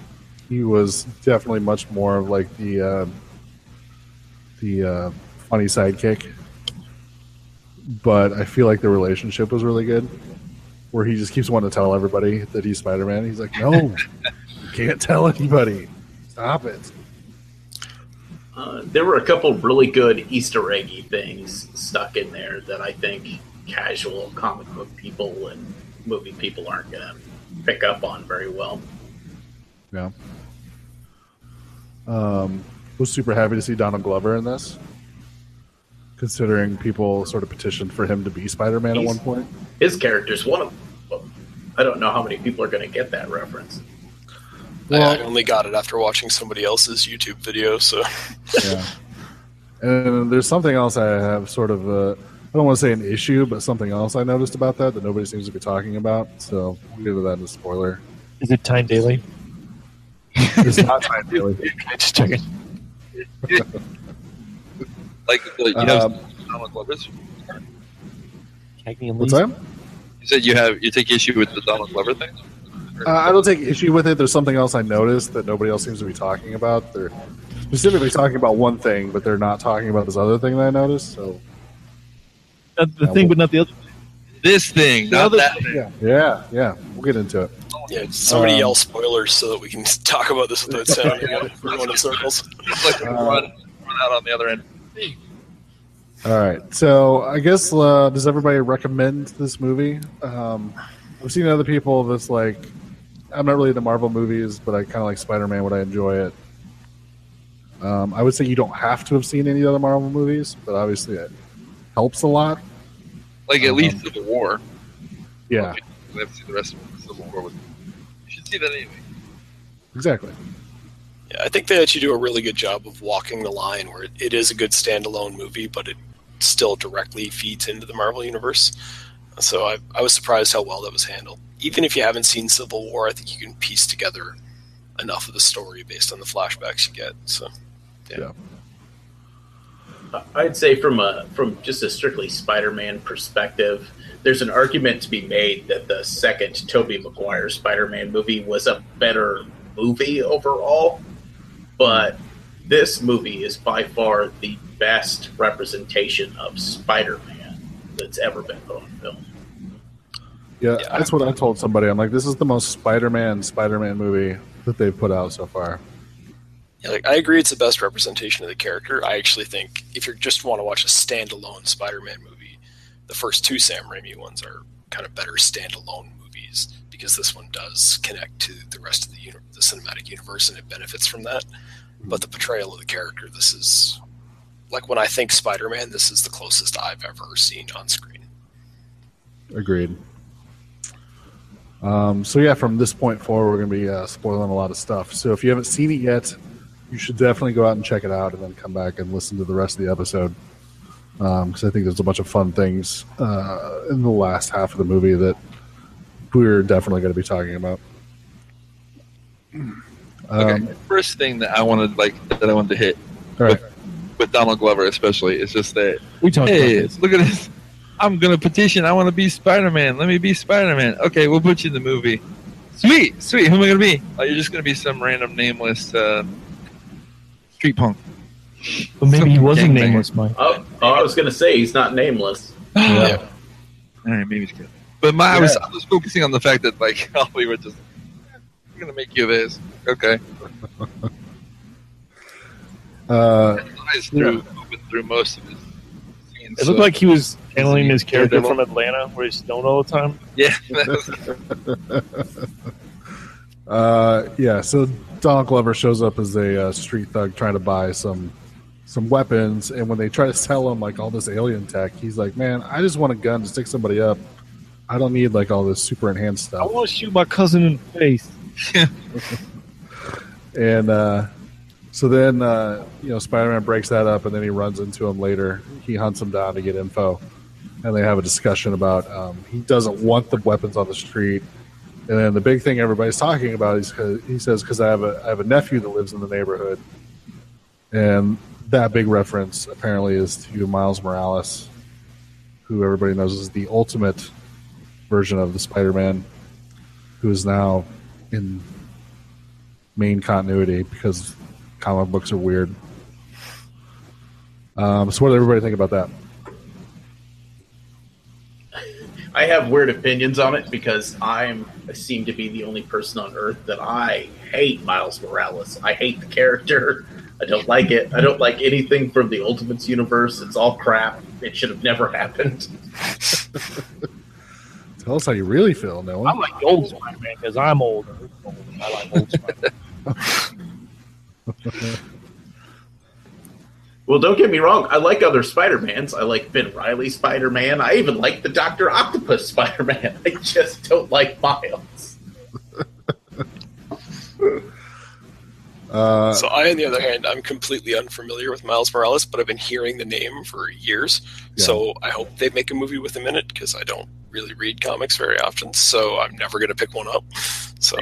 he was definitely much more of like the uh, the uh, funny sidekick, but I feel like the relationship was really good. Where he just keeps wanting to tell everybody that he's Spider Man. He's like, no, you can't tell anybody. Stop it. Uh, there were a couple really good Easter eggy things stuck in there that I think casual comic book people and movie people aren't going to pick up on very well. Yeah. Um, was super happy to see Donald Glover in this, considering people sort of petitioned for him to be Spider Man at one point. His character's one of them. I don't know how many people are going to get that reference. I- I only got it after watching somebody else's YouTube video, so yeah. And there's something else I have sort of, uh, I don't want to say an issue, but something else I noticed about that that nobody seems to be talking about. So we'll get to that in a spoiler. Is it Time Daily? It's not time daily. I Just checking. Like the, you have Um, Donald Glover's. What's that? You said you have you take issue with the Donald Glover thing. Uh, I don't take issue with it. There's something else I noticed that nobody else seems to be talking about. They're specifically talking about one thing, but they're not talking about this other thing that I noticed. So Not the Yeah, thing, well- but not the other. This thing, The not other that. thing. yeah, yeah, yeah. We'll get into it. yeah, somebody Um, yell spoilers so that we can talk about this without sounding like everyone in circles. It's like Uh, run, run out on the other end. All right. So I guess uh, does everybody recommend this movie? Um, I've seen other people that's like, I'm not really into Marvel movies, but I kind of like Spider Man. Would I enjoy it? Um, I would say you don't have to have seen any other Marvel movies, but obviously it helps a lot. Like at Um, least Civil War. Yeah, We have to see the rest of. Civil War. You should see that anyway. exactly. Yeah, I think they actually do a really good job of walking the line where it, it is a good standalone movie, but it still directly feeds into the Marvel universe. So I, I was surprised how well that was handled. Even if you haven't seen Civil War, I think you can piece together enough of the story based on the flashbacks you get. So yeah. I'd say from a from just a strictly Spider-Man perspective, there's an argument to be made that the second Tobey Maguire Spider-Man movie was a better movie overall, but this movie is by far the best representation of Spider-Man that's ever been put on film. Yeah, Yeah. that's what I told somebody. I'm like, this is the most Spider-Man Spider-Man movie that they've put out so far. yeah, like I agree, it's the best representation of the character. I actually think if you just want to watch a standalone Spider-Man movie, the first two Sam Raimi ones are kind of better standalone movies because this one does connect to the rest of the uni- the cinematic universe and it benefits from that. But the portrayal of the character, this is like when I think Spider-Man, this is the closest I've ever seen on screen. Agreed. Um, so yeah, from this point forward, we're going to be uh, spoiling a lot of stuff. So if you haven't seen it yet, you should definitely go out and check it out, and then come back and listen to the rest of the episode. Because I think there's a bunch of fun things uh, in the last half of the movie that we're definitely going to be talking about. Okay, Um, first thing that I wanted, like that I wanted to hit all right. with Donald Glover, especially, is just that. We talked Hey, about this. look at this! I'm gonna petition. I want to be Spider-Man. Let me be Spider-Man. Okay, we'll put you in the movie. Sweet, sweet. Who am I gonna be? Oh, you're just gonna be some random nameless uh, street punk. But maybe he wasn't nameless, Mike. Oh, oh I was going to say he's not nameless. Yeah. All right, maybe it's good. But my, I was I was focusing on the fact that like Hollywood just we're gonna make you this. Okay, Uh, eyes through moving through most of his scenes. It looked so- like he was channeling his character from Atlanta, where he's stoned all the time. yeah. Uh, yeah, so Donald Glover shows up as a uh, street thug trying to buy some some weapons, and when they try to sell him like all this alien tech, he's like, "Man, I just want a gun to stick somebody up. I don't need like all this super enhanced stuff. I want to shoot my cousin in the face. And uh, so then, uh, you know, Spider-Man breaks that up, and then he runs into him later. He hunts him down to get info, and they have a discussion about um, he doesn't want the weapons on the street. And then the big thing everybody's talking about is he says because I have a I have a nephew that lives in the neighborhood, and that big reference apparently is to Miles Morales, who everybody knows is the ultimate version of the Spider-Man, who is now in main continuity because comic books are weird. Um, so, what did everybody think about that? I have weird opinions on it because I'm I seem to be the only person on Earth that I hate Miles Morales. I hate the character. I don't like it. I don't like anything from the Ultimates universe. It's all crap. It should have never happened. Tell us how you really feel, I Noah. like old Spider-Man because I'm old. I like old Spider-Man. Well, don't get me wrong. I like other Spider Mans. I like Ben Reilly Spider Man. I even like the Doctor Octopus Spider Man. I just don't like Miles. Uh, So I, on the other hand, I'm completely unfamiliar with Miles Morales, but I've been hearing the name for years. Yeah. So I hope they make a movie with him in it because I don't really read comics very often. So I'm never going to pick one up. So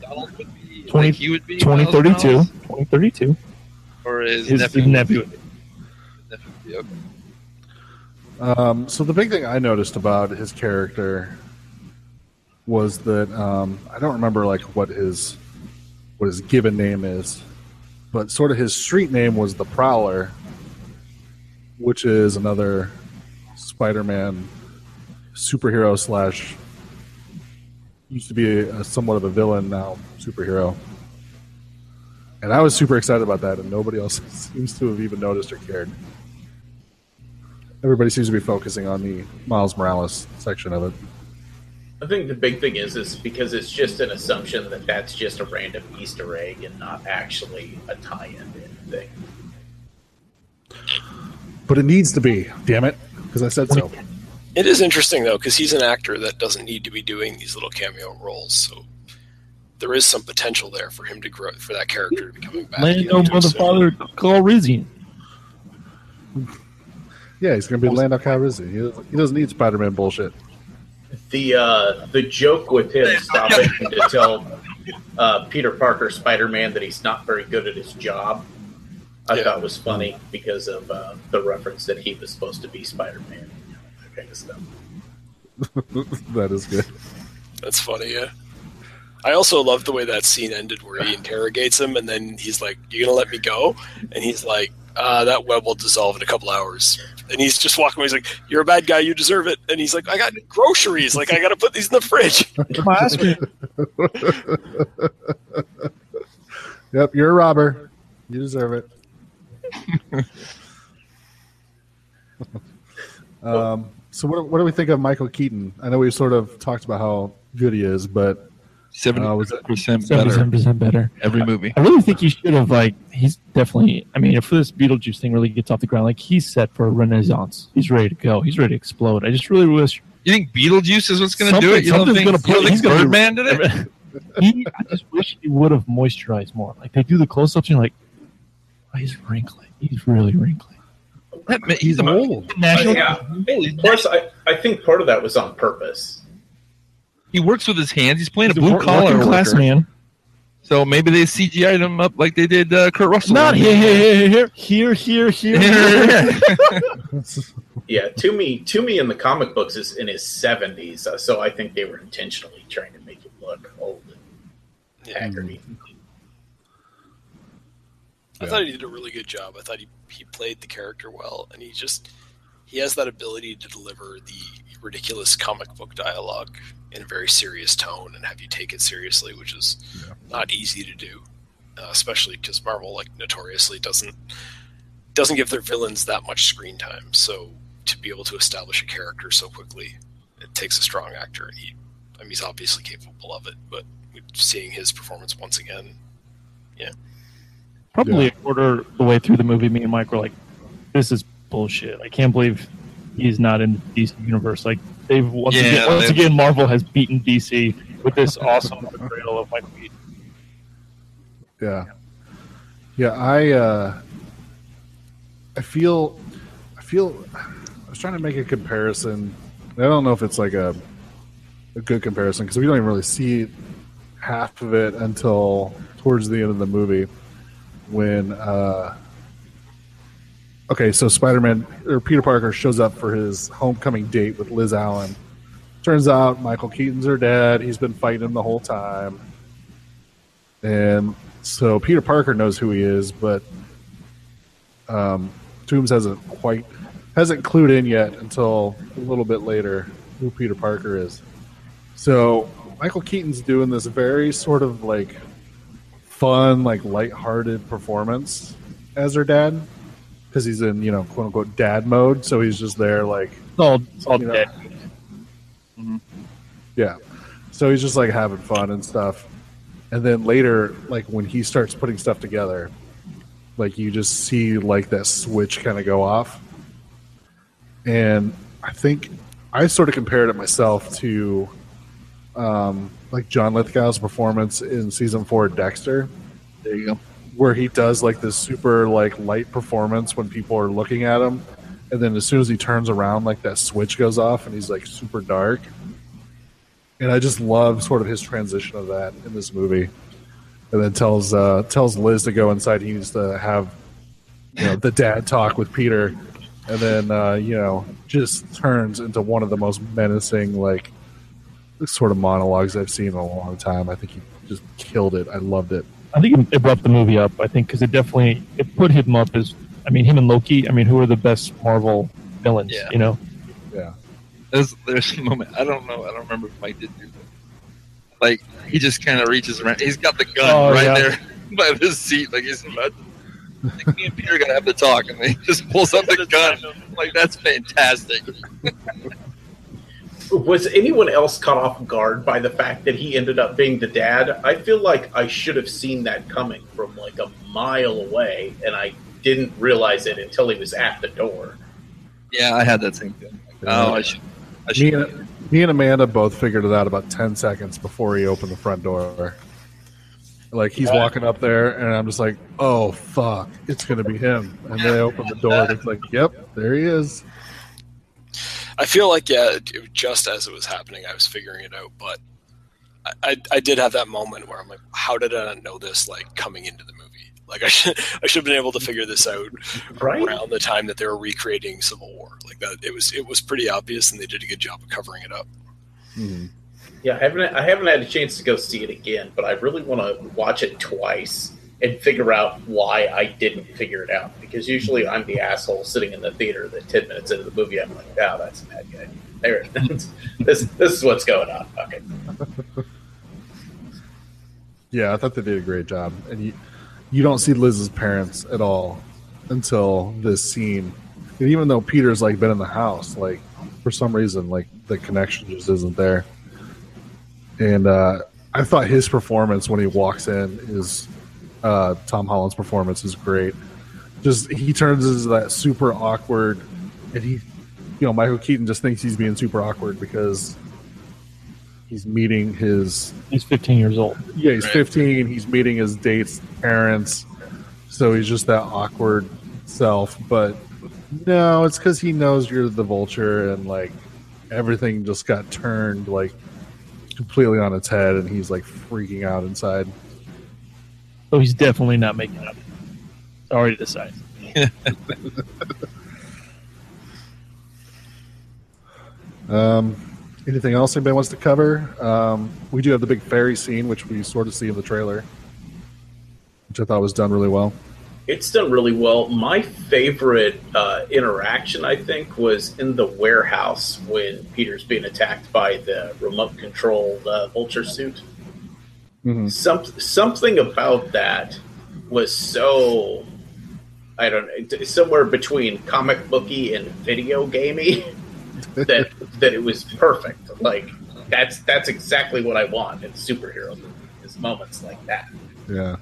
Donald would be 20 like he would be 2032. 2032. or his, His nephew. nephew. His nephew would um, so, the big thing I noticed about his character was that um, I don't remember like what his what his given name is, but sort of his street name was the Prowler, which is another Spider-Man superhero slash used to be a, somewhat of a villain now superhero. And I was super excited about that, and nobody else seems to have even noticed or cared. Everybody seems to be focusing on the Miles Morales section of it. I think the big thing is is because it's just an assumption that that's just a random Easter egg and not actually a tie-in to anything. But it needs to be, damn it, because I said so. It is interesting though because he's an actor that doesn't need to be doing these little cameo roles. So there is some potential there for him to grow for that character to be coming back. Lando, you know, to a mother, certain- father, Calrissian. Yeah, he's gonna be Lando Calrissian. He doesn't, he doesn't need Spider-Man bullshit. The uh, the joke with him stopping to tell uh, Peter Parker Spider Man that he's not very good at his job, I Yeah. thought was funny because of uh, the reference that he was supposed to be Spider Man, that kind of stuff. that is good. That's funny, yeah. I also love the way that scene ended where he interrogates him and then he's like, You gonna let me go? And he's like, uh, that web will dissolve in a couple hours. And he's just walking away. He's like, You're a bad guy, you deserve it. And he's like, I got groceries, like I gotta put these in the fridge. My ice cream. Yep, you're a robber. You deserve it. um, so what, what do we think of Michael Keaton? I know we've sort of talked about how good he is, but Seventy Uh, was it- percent Seventy better percent better. every movie. I really think he should have like he's definitely. I mean, if this Beetlejuice thing really gets off the ground, like he's set for a renaissance. He's ready to go. He's ready to explode. I just really wish You think Beetlejuice is what's going to do it? You don't something's think, gonna you put- don't he's gonna be- Birdman did it? he. I just wish he would have moisturized more. Like they do the close-ups, and you're like, oh, he's wrinkly. He's really wrinkly. That ma- He's old. National. yeah. Plus, I, I think part of that was on purpose. He works with his hands. He's playing a blue wor- collar class worker. man. So maybe they CGI'd him up like they did uh, Kurt Russell. Not here, here, here, here, here, here. here. Yeah, Toomey Toomey in the comic books is in his seventies, uh, so I think they were intentionally trying to make him look old and Yeah. haggardy. I thought he did a really good job. I thought he, he played the character well, and he just he has that ability to deliver the ridiculous comic book dialogue in a very serious tone and have you take it seriously, which is Yeah. not easy to do, uh, especially because Marvel like notoriously doesn't doesn't give their villains that much screen time. So to be able to establish a character so quickly, it takes a strong actor, and he I mean he's obviously capable of it, but seeing his performance once again Probably a quarter the way through the movie, me and Mike were like, "This is bullshit. I can't believe he's not in the DC universe." Like they've once, Yeah, again, once they've- again, Marvel has beaten DC with this awesome portrayal of Michael Keaton. Yeah, yeah. I uh, I feel I feel I was trying to make a comparison. I don't know if it's like a a good comparison because we don't even really see half of it until towards the end of the movie when uh okay so spider-man or peter parker shows up for his homecoming date with liz allen. Turns out michael keaton's her dad. He's been fighting him the whole time. And so Peter Parker knows who he is, but um, Toomes hasn't quite hasn't clued in yet until a little bit later who Peter Parker is. So Michael Keaton's doing this very sort of like fun, like lighthearted performance as her dad because he's in you know quote unquote dad mode. So he's just there like It's all, it's all You know. dead. Yeah. So he's just like having fun and stuff. And then later, like when he starts putting stuff together, like you just see like that switch kind of go off. And I think I sort of compared it myself to um, like John Lithgow's performance in season four Dexter, There you go. where he does like this super like light performance when people are looking at him. And then as soon as he turns around, like that switch goes off and he's like super dark and I just love sort of his transition of that in this movie. And then tells uh, tells Liz to go inside. He needs to have you know the dad talk with Peter, and then uh, you know just turns into one of the most menacing like sort of monologues I've seen in a long time. I think he just killed it. I loved it. I think it brought the movie up. I think because it definitely it put him up as. I mean, him and Loki. I mean, who are the best Marvel villains? Yeah. You know, Yeah, There's there's a moment. I don't know. I don't remember if Mike did do that. Like he just kind of reaches around. He's got the gun Oh, right yeah. there by his seat. Like he's about. To, like me and Peter are gonna have to talk, and he just pulls up the gun. Like that's fantastic. Was anyone else caught off guard by the fact that he ended up being the dad? I feel like I should have seen that coming from like a mile away, and I didn't realize it until he was at the door. Yeah, I had that same thing. Oh, I should. I me and, me and Amanda both figured it out about ten seconds before he opened the front door. Like he's walking up there, and I'm just like, "Oh fuck, it's gonna be him!" And they open the door, and it's like, "Yep, there he is." I feel like yeah, it, just as it was happening, I was figuring it out, but I, I, I did have that moment where I'm like, how did I not know this? Like coming into the movie, like I should I should have been able to figure this out Right? around the time that they were recreating Civil War. Like that, it was it was pretty obvious, and they did a good job of covering it up. Mm-hmm. Yeah, I haven't I haven't had a chance to go see it again, but I really want to watch it twice and figure out why I didn't figure it out. Because usually I'm the asshole sitting in the theater that ten minutes into the movie I'm like, oh, that's a bad guy. There, this this is what's going on. Okay, Yeah, I thought they did a great job, and you you don't see Liz's parents at all until this scene. And even though Peter's like been in the house, like for some reason, like the connection just isn't there. And uh, I thought his performance when he walks in is uh, Tom Holland's performance is great. Just he turns into that super awkward, and he, you know, Michael Keaton just thinks he's being super awkward because he's meeting his He's 15 years old. yeah, he's Right. 15. He's meeting his date's parents, so he's just that awkward self. But no, it's because he knows you're the vulture, and like everything just got turned like completely on its head, and he's like freaking out inside. So he's definitely not making up. It's already decided. Um, anything else anybody wants to cover? Um, we do have the big ferry scene, which we sort of see in the trailer, which I thought was done really well. it's done really well. My favorite uh, interaction, I think, was in the warehouse when Peter's being attacked by the remote controlled uh, vulture suit. Mhm. Some, something about that was so I don't know somewhere between comic booky and video gamey that that it was perfect. Like that's that's exactly what I want in superhero movies. Is moments like that. Yeah.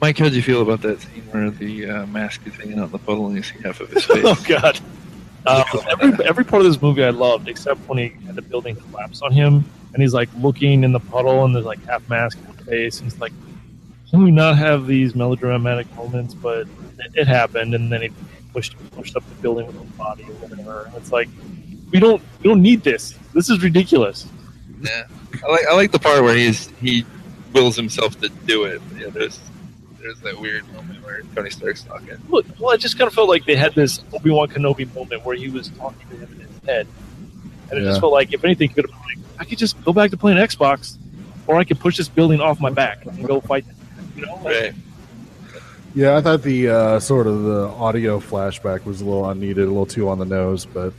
Mike, how would you feel about that scene where the uh, mask is hanging out in the puddle and you see half of his face? Oh God. Um, every every part of this movie I loved, except when he had the building collapse on him, and he's like looking in the puddle, and there's like half mask in his face, and he's like, "Can we not have these melodramatic moments?" But it, it happened, and then he pushed pushed up the building with his body or whatever. And it's like, we don't we don't need this. This is ridiculous. Yeah, I like I like the part where he's he wills himself to do it. Yeah, there's there's that weird moment where Tony Stark's talking. Look, well, I just kind of felt like they had this Obi Wan Kenobi moment where he was talking to him in his head, and it Yeah. just felt like if anything, could have been like, I could just go back to playing Xbox, or I could push this building off my back and go fight. them. You know, like, Right. Yeah, I thought the uh, sort of the audio flashback was a little unneeded, a little too on the nose, but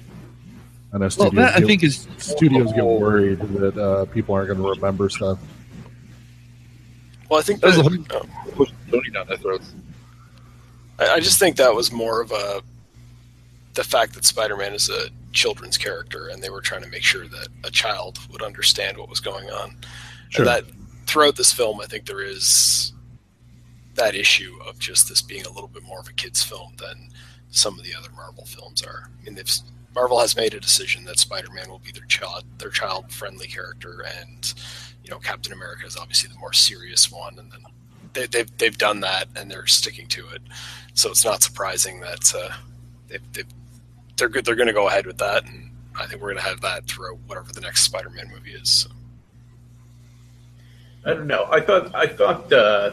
I know Well, studios, that I get, think is studios get worried that uh, people aren't going to remember stuff. Well, I think That was that, the um, push down their throats. I, I just think that was more of a the fact that Spider-Man is a children's character, and they were trying to make sure that a child would understand what was going on. Sure. And that throughout this film, I think there is that issue of just this being a little bit more of a kids' film than some of the other Marvel films are. I mean, they've Marvel has made a decision that Spider-Man will be their child their child-friendly character, and you know Captain America is obviously the more serious one, and then they, they've they've done that and they're sticking to it. So it's not surprising that uh, they've, they've, they're good. They're going to go ahead with that, and I think we're going to have that throughout whatever the next Spider-Man movie is. So. I don't know. I thought I thought uh,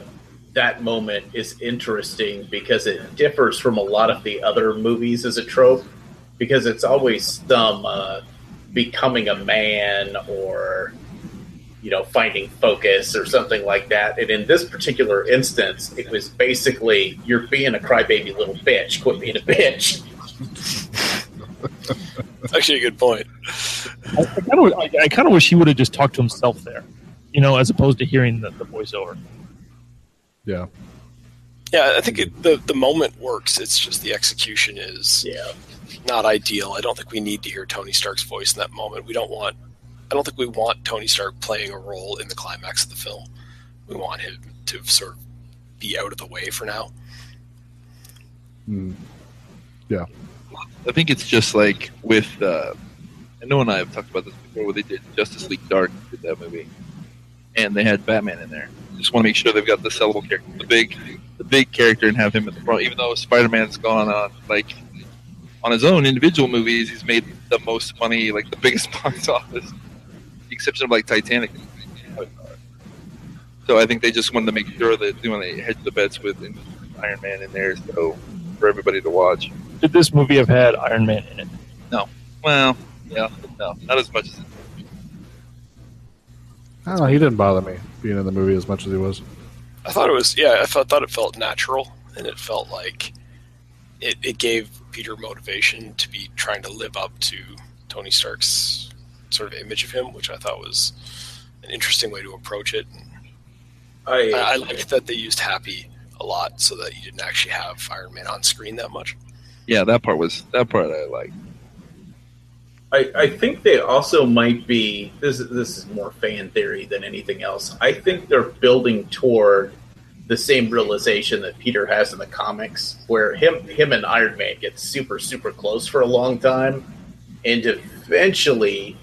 that moment is interesting because it differs from a lot of the other movies as a trope. Because it's always some uh, becoming a man or you know finding focus or something like that. And in this particular instance, it was basically you're being a crybaby little bitch. Quit being a bitch. It's actually a good point. I, I kind of I, I kind of wish he would have just talked to himself there, you know, as opposed to hearing the, the voiceover. Yeah. Yeah, I think it, the the moment works. It's just the execution is Yeah. not ideal. I don't think we need to hear Tony Stark's voice in that moment. We don't want. I don't think we want Tony Stark playing a role in the climax of the film. We want him to sort of be out of the way for now. Mm. I think it's just like with uh, I know and I have talked about this before where they did Justice League Dark, did that movie, and they had Batman in there. Just want to make sure they've got the sellable character, the big, the big character, and have him at the front. Even though Spider Man's gone on like on his own individual movies, he's made the most money, like the biggest box office, the exception of like Titanic. So I think they just wanted to make sure that they when they hedge the bets with Iron Man in there, so for everybody to watch. Did this movie have had Iron Man in it? No. Well, yeah, no, not as much as I don't know. He didn't bother me being in the movie as much as he was. I thought it was yeah. I thought, thought it felt natural, and it felt like it, it gave Peter motivation to be trying to live up to Tony Stark's sort of image of him, which I thought was an interesting way to approach it. I, I liked that they used Happy a lot, so that you didn't actually have Iron Man on screen that much. yeah. That part was that part I like. I, I think they also might be this is this is more fan theory than anything else. I think they're building toward the same realization that Peter has in the comics, where him him and Iron Man get super super close for a long time, and eventually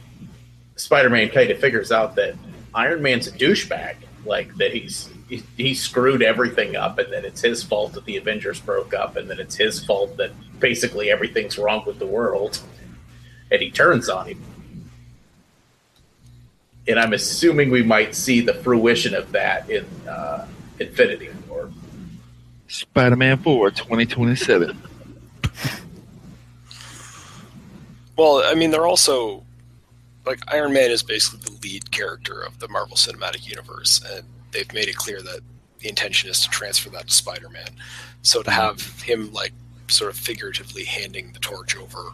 Spider Man kind of figures out that Iron Man's a douchebag, like that he's he, he screwed everything up, and that it's his fault that the Avengers broke up, and that it's his fault that basically everything's wrong with the world and he turns on him. And I'm assuming we might see the fruition of that in uh, Infinity War. Spider Man 4 2027. Well, I mean, they're also like Iron Man is basically the lead character of the Marvel Cinematic Universe, and they've made it clear that the intention is to transfer that to Spider Man. So to have him like sort of figuratively handing the torch over,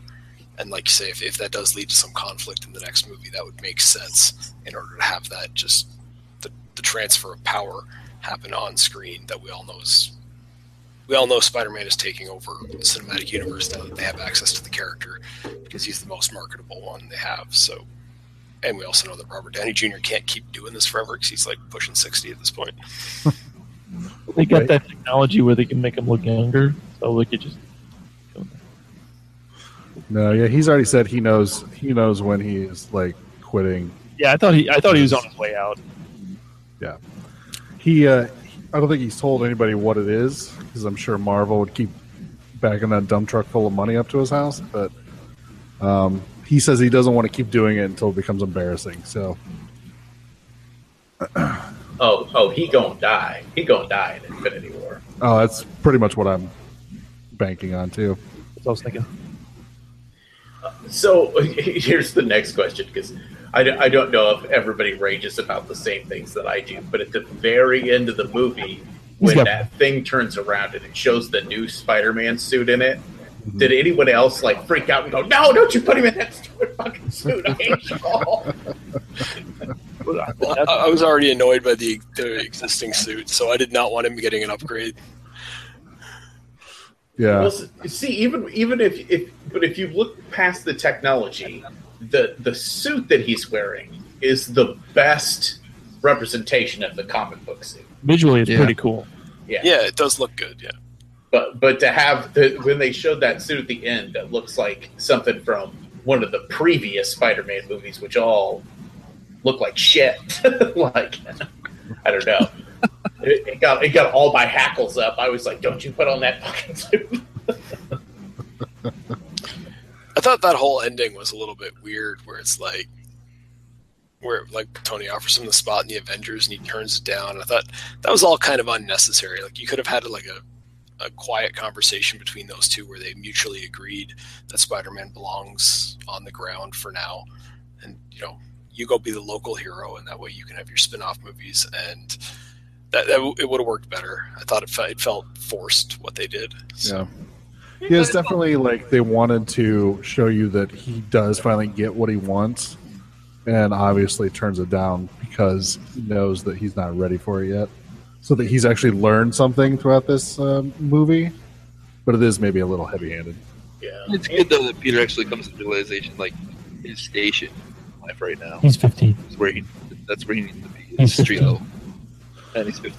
and like you say, if, if that does lead to some conflict in the next movie, that would make sense in order to have that just the, the transfer of power happen on screen that we all know is we all know Spider-Man is taking over the cinematic universe now that they have access to the character because he's the most marketable one they have. So, and we also know that Robert Downey Jr. can't keep doing this forever because he's like pushing sixty at this point. They got Right. that technology where they can make him look younger, so they could just. No, yeah, he's already said he knows he knows when he is like quitting. Yeah, I thought he. I thought he was on his way out. Yeah, he, uh, I don't think he's told anybody what it is because I'm sure Marvel would keep backing that dump truck full of money up to his house. But um, he says he doesn't want to keep doing it until it becomes embarrassing. So Oh, oh, he gonna die. He gonna die in Infinity War. Oh, that's pretty much what I'm banking on too. That's what I was thinking. So here's the next question because I, don't- I don't know if everybody rages about the same things that I do, but at the very end of the movie, when got- that thing turns around and it shows the new Spider-Man suit in it, Mm-hmm. did anyone else like freak out and go, "No, don't you put him in that stupid fucking suit"? I hate you all. Well, I, I was already annoyed by the, the existing suit, so I did not want him getting an upgrade. Yeah, Well, see, even even if if but if you look past the technology, the the suit that he's wearing is the best representation of the comic book suit. Visually, it's Yeah. pretty cool. Yeah. Yeah, it does look good. Yeah, But but to have the when they showed that suit at the end, that looks like something from one of the previous Spider-Man movies, which all look like shit. like I don't know. It, it got it got all my hackles up. I was like, "Don't you put on that fucking suit?" I thought that whole ending was a little bit weird, where it's like, where like Tony offers him the spot in the Avengers and he turns it down. I thought that was all kind of unnecessary. Like you could have had like a a quiet conversation between those two where they mutually agreed that Spider-Man belongs on the ground for now, and you know you go be the local hero, and that way you can have your spin-off movies, and that, that it would have worked better. I thought it felt, it felt forced what they did. So. yeah. Yeah, it's definitely like they wanted to show you that he does finally get what he wants, and obviously turns it down because he knows that he's not ready for it yet. So that he's actually learned something throughout this um, movie, but it is maybe a little heavy-handed. Yeah. It's good though that Peter actually comes to the realization like his station in life right now He's 15. is where he that's where he needs to be. He's street 15. level. And he's 50.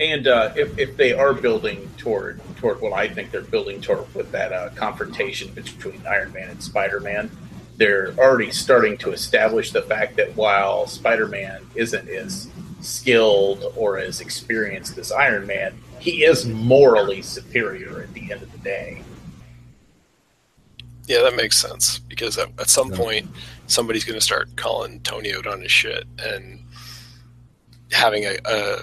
And uh, if, if they are building toward toward what I think they're building toward with that uh, confrontation between Iron Man and Spider Man. They're already starting to establish the fact that while Spider Man isn't as skilled or as experienced as Iron Man, he is morally superior at the end of the day. Yeah, that makes sense because at, at some Yeah. point somebody's going to start calling Tony out on his shit and having a, a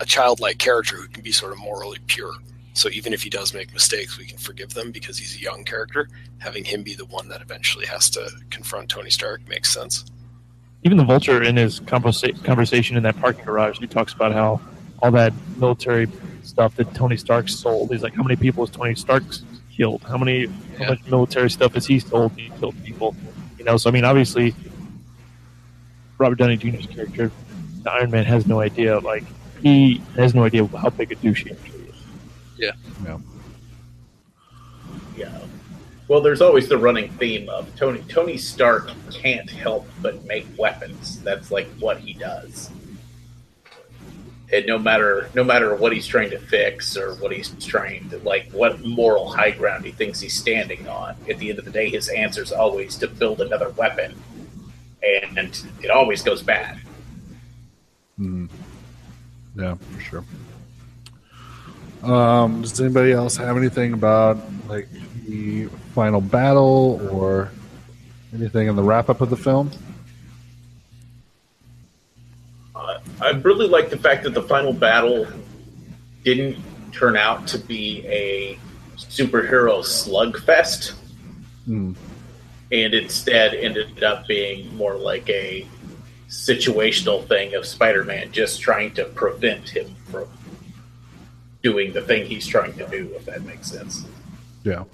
a childlike character who can be sort of morally pure. So even if he does make mistakes, we can forgive them because he's a young character. Having him be the one that eventually has to confront Tony Stark makes sense. Even the Vulture in his conversa- conversation in that parking garage, he talks about how all that military stuff that Tony Stark sold. He's like, how many people has Tony Stark killed? How many, Yeah. how much military stuff has he sold? He killed people. You know, so I mean, obviously, Robert Downey Jr.'s character, the Iron Man, has no idea. Like, he has no idea how big a douche he actually is. Yeah. No. Yeah. Well, there's always the running theme of Tony. Tony Stark can't help but make weapons. That's like what he does. And no matter no matter what he's trying to fix or what he's trying to like, what moral high ground he thinks he's standing on, at the end of the day, his answer is always to build another weapon, and it always goes bad. Mm. Yeah, for sure. Um, does anybody else have anything about like the final battle or anything in the wrap up of the film? Uh, I really like the fact that the final battle didn't turn out to be a superhero slugfest. Hmm. and instead ended up being more like a situational thing of Spider-Man just trying to prevent him from doing the thing he's trying to do. If that makes sense. Yeah.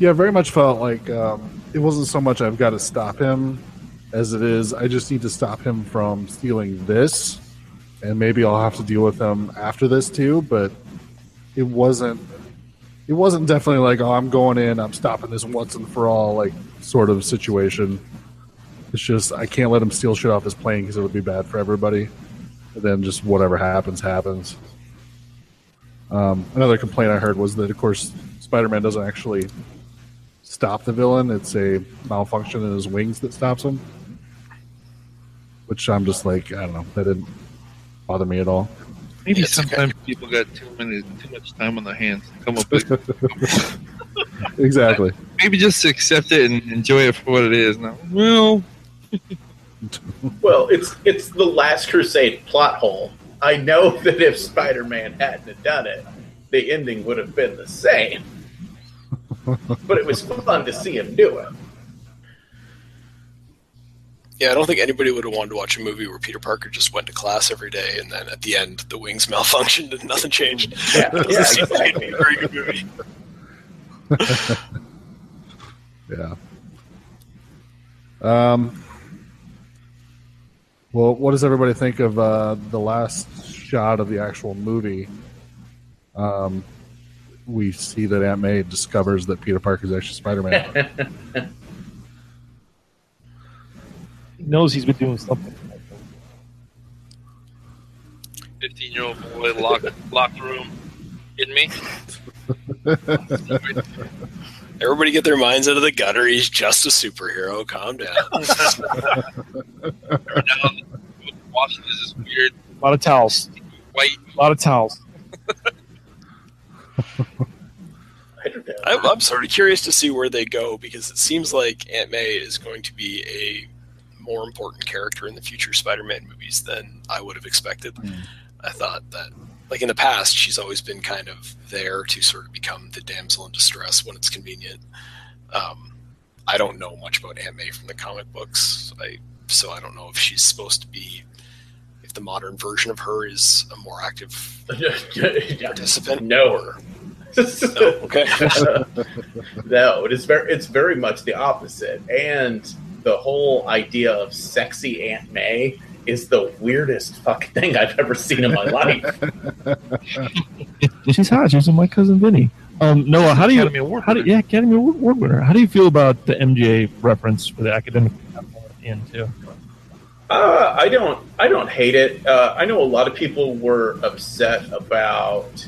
Yeah, very much felt like um, it wasn't so much I've got to stop him as it is I just need to stop him from stealing this, and maybe I'll have to deal with him after this too. But it wasn't. It wasn't definitely like, oh, I'm going in, I'm stopping this once and for all, like sort of situation. It's just I can't let him steal shit off his plane because it would be bad for everybody. And then just whatever happens, happens. Um, another complaint I heard was that, of course, Spider-Man doesn't actually stop the villain; it's a malfunction in his wings that stops him. Which I'm just like, I don't know, that didn't bother me at all. Maybe It's okay. sometimes people got too many too much time on their hands to come up with. exactly. maybe just accept it and enjoy it for what it is. Now, well, Well, it's it's the Last Crusade plot hole. I know that if Spider-Man hadn't done it, the ending would have been the same. But it was fun to see him do it. Yeah, I don't think anybody would have wanted to watch a movie where Peter Parker just went to class every day and then at the end the wings malfunctioned and nothing changed. Yeah, yeah, exactly. a very good movie. Yeah. Um. Well, what does everybody think of uh, the last shot of the actual movie? Um, we see that Aunt May discovers that Peter Parker is actually Spider-Man. He knows he's been doing something. fifteen-year-old boy locked locked room. Kidding me? Everybody get their minds out of the gutter. He's just a superhero. Calm down. Now, Washington is this weird A lot of towels. white. A lot of towels. I don't know. I'm, I'm sort of curious to see where they go because it seems like Aunt May is going to be a more important character in the future Spider-Man movies than I would have expected. I thought that, like in the past, she's always been kind of there to sort of become the damsel in distress when it's convenient. Um, I don't know much about Aunt May from the comic books, I, so I don't know if she's supposed to be. If the modern version of her is a more active participant, No. or no, okay. no, it is very it's very much the opposite. And the whole idea of sexy Aunt May is the weirdest fucking thing I've ever seen in my life. She's hot. She's my cousin Vinny. Um, Noah, how do you? Academy Award How do yeah, Academy Award Award winner? How do you feel about the MJ reference for the academic at the end too? Uh, I don't I don't hate it. Uh, I know a lot of people were upset about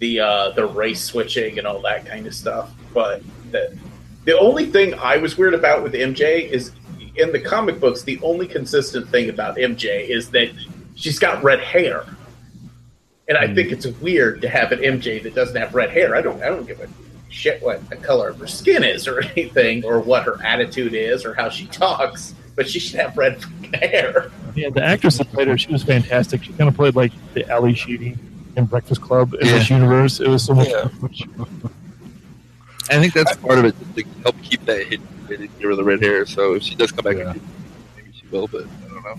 the uh, the race switching and all that kind of stuff. But the the only thing I was weird about with MJ is in the comic books, the only consistent thing about MJ is that she's got red hair. And I think it's weird to have an MJ that doesn't have red hair. I don't I don't give a shit what the color of her skin is or anything or what her attitude is or how she talks, but she should have red hair. Yeah, the actress that played her, she was fantastic. She kind of played like the Ally Sheedy in Breakfast Club in Yeah. this universe. It was so much. Yeah. I think that's part of it to help keep that hidden, hidden get rid of the red hair. So if she does come back, Yeah. maybe she will. But I don't know.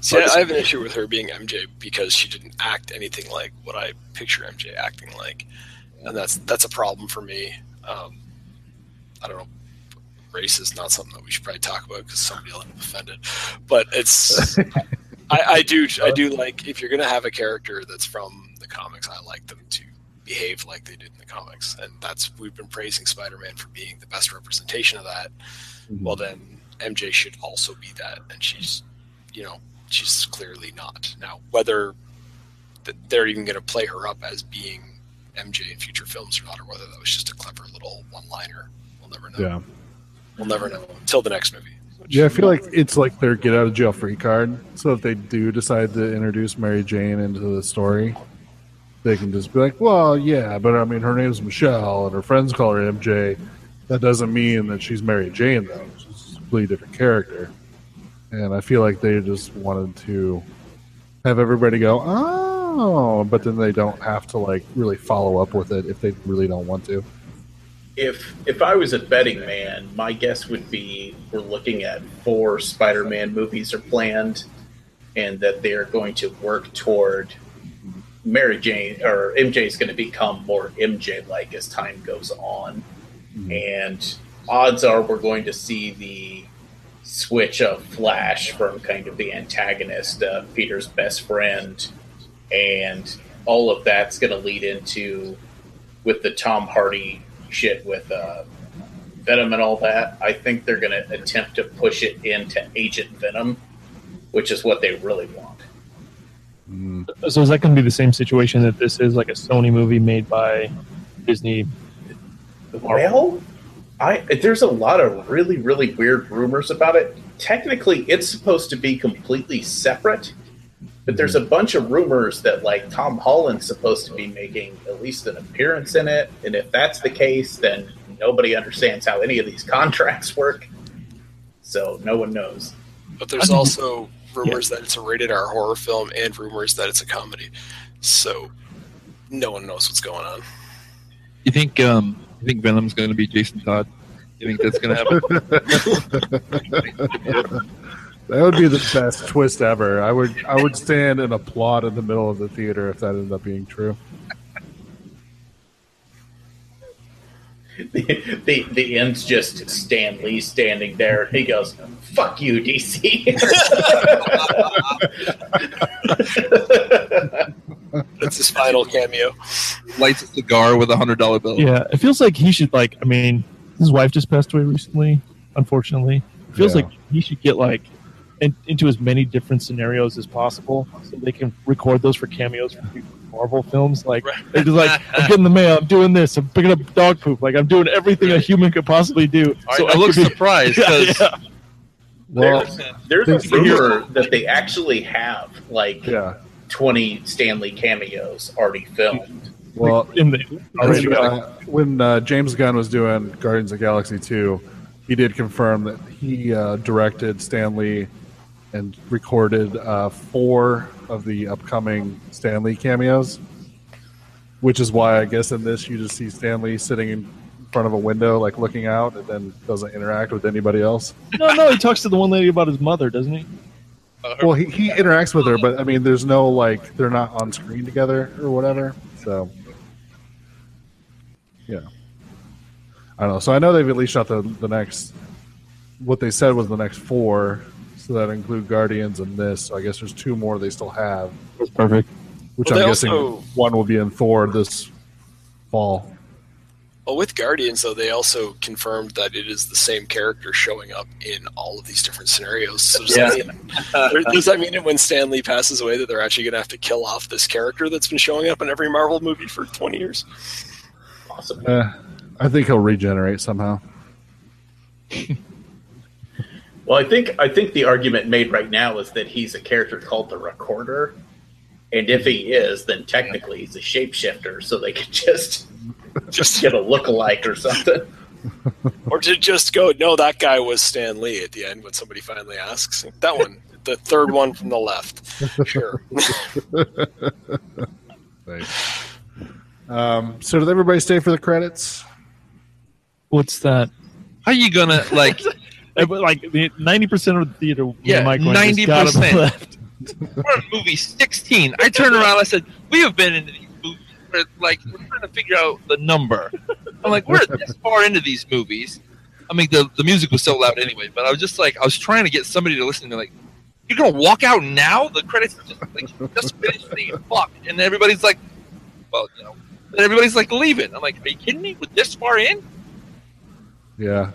See, I I have an issue with her being MJ because she didn't act anything like what I picture MJ acting like, and that's that's a problem for me. Um, I don't know. Race is not something that we should probably talk about because somebody will end up offended. But it's I, I do I do like if you're gonna have a character that's from the comics, I like them to behave like they did in the comics, and that's we've been praising Spider-Man for being the best representation of that. Mm-hmm. Well, then MJ should also be that, and she's you know she's clearly not now. Whether th- they're even going to play her up as being MJ in future films or not, or whether that was just a clever little one-liner, we'll never know. Yeah. We'll never know until the next movie. Yeah, I feel like it's like their get out of jail free card. So if they do decide to introduce Mary Jane into the story, they can just be like, "Well, yeah, but I mean, her name's Michelle, and her friends call her MJ. That doesn't mean that she's Mary Jane, though. She's a completely different character." And I feel like they just wanted to have everybody go, "Oh," but then they don't have to like really follow up with it if they really don't want to. If if I was a betting man, my guess would be we're looking at four Spider-Man movies are planned, and that they are going to work toward Mary Jane or MJ is going to become more MJ-like as time goes on, and odds are we're going to see the switch of Flash from kind of the antagonist, uh, Peter's best friend, and all of that's going to lead into with the Tom Hardy shit with uh, Venom and all that. I think they're going to attempt to push it into Agent Venom, which is what they really want. So is that going to be the same situation that this is like a Sony movie made by Disney? Well, I there's a lot of really really weird rumors about it. Technically, it's supposed to be completely separate, but there's a bunch of rumors that like Tom Holland's supposed to be making at least an appearance in it, and if that's the case, then nobody understands how any of these contracts work. So no one knows. But there's also rumors that it's a rated R horror film and rumors that it's a comedy. So no one knows what's going on. You think um you think Venom's going to be Jason Todd? You think that's going to happen? That would be the best twist ever. I would I would stand and applaud in the middle of the theater if that ended up being true. the, the the end's just Stan Lee standing there. He goes, "Fuck you, DC." That's his final cameo. Lights a cigar with a hundred dollar bill. Yeah, it feels like he should like. I mean, his wife just passed away recently. Unfortunately, it feels Yeah. like he should get like in, into as many different scenarios as possible, so they can record those for cameos for Marvel films. Like they're just like, I'm getting the mail. I'm doing this. I'm picking up dog poop. Like I'm doing everything a human could possibly do. So I I look could be- surprised because yeah. Well, There's There's- a rumor that they actually have like yeah. 20 Stan Lee cameos already filmed. Well, In the, already when, uh, when uh, James Gunn was doing Guardians of Galaxy 2, he did confirm that he uh, directed Stan Lee and recorded uh, four of the upcoming Stan Lee cameos, which is why I guess in this you just see Stan Lee sitting in front of a window, like looking out, and then doesn't interact with anybody else. no, no, he talks to the one lady about his mother, doesn't he? Well, he, he interacts with her, but I mean, there's no like they're not on screen together or whatever. So, yeah, I don't know. So I know they've at least shot the the next. What they said was the next four, so that include Guardians and this. So I guess there's two more they still have, That's perfect. which Well, I'm guessing also- one will be in Thor this fall. Well, with Guardians, though, they also confirmed that it is the same character showing up in all of these different scenarios. So does, Yeah. that, mean, does that mean that when Stan Lee passes away, that they're actually going to have to kill off this character that's been showing up in every Marvel movie for 20 years? Awesome. Uh, I think he'll regenerate somehow. Well, I think I think the argument made right now is that he's a character called the Recorder, and if he is, then technically he's a shapeshifter, so they could just just get a look-alike or something. Or to just go, no, that guy was Stan Lee at the end when somebody finally asks. That one, the third one from the left. Sure. Thanks. Um, so did everybody stay for the credits? What's that? How you gonna like? But, Like ninety percent of the theater. Yeah, and Mike went, just got up 90%. left. We're in movie 16. I turned around. I said, "We have been into these movies. For, like, we're trying to figure out the number." I'm like, "We're this far into these movies." I mean, the the music was so loud anyway, but I was just like, I was trying to get somebody to listen to me. Like, you're gonna walk out now? The credits just like just finished the fuck, and everybody's like, "Well, you know," and everybody's like leaving. I'm like, "Are you kidding me? With this far in?" Yeah,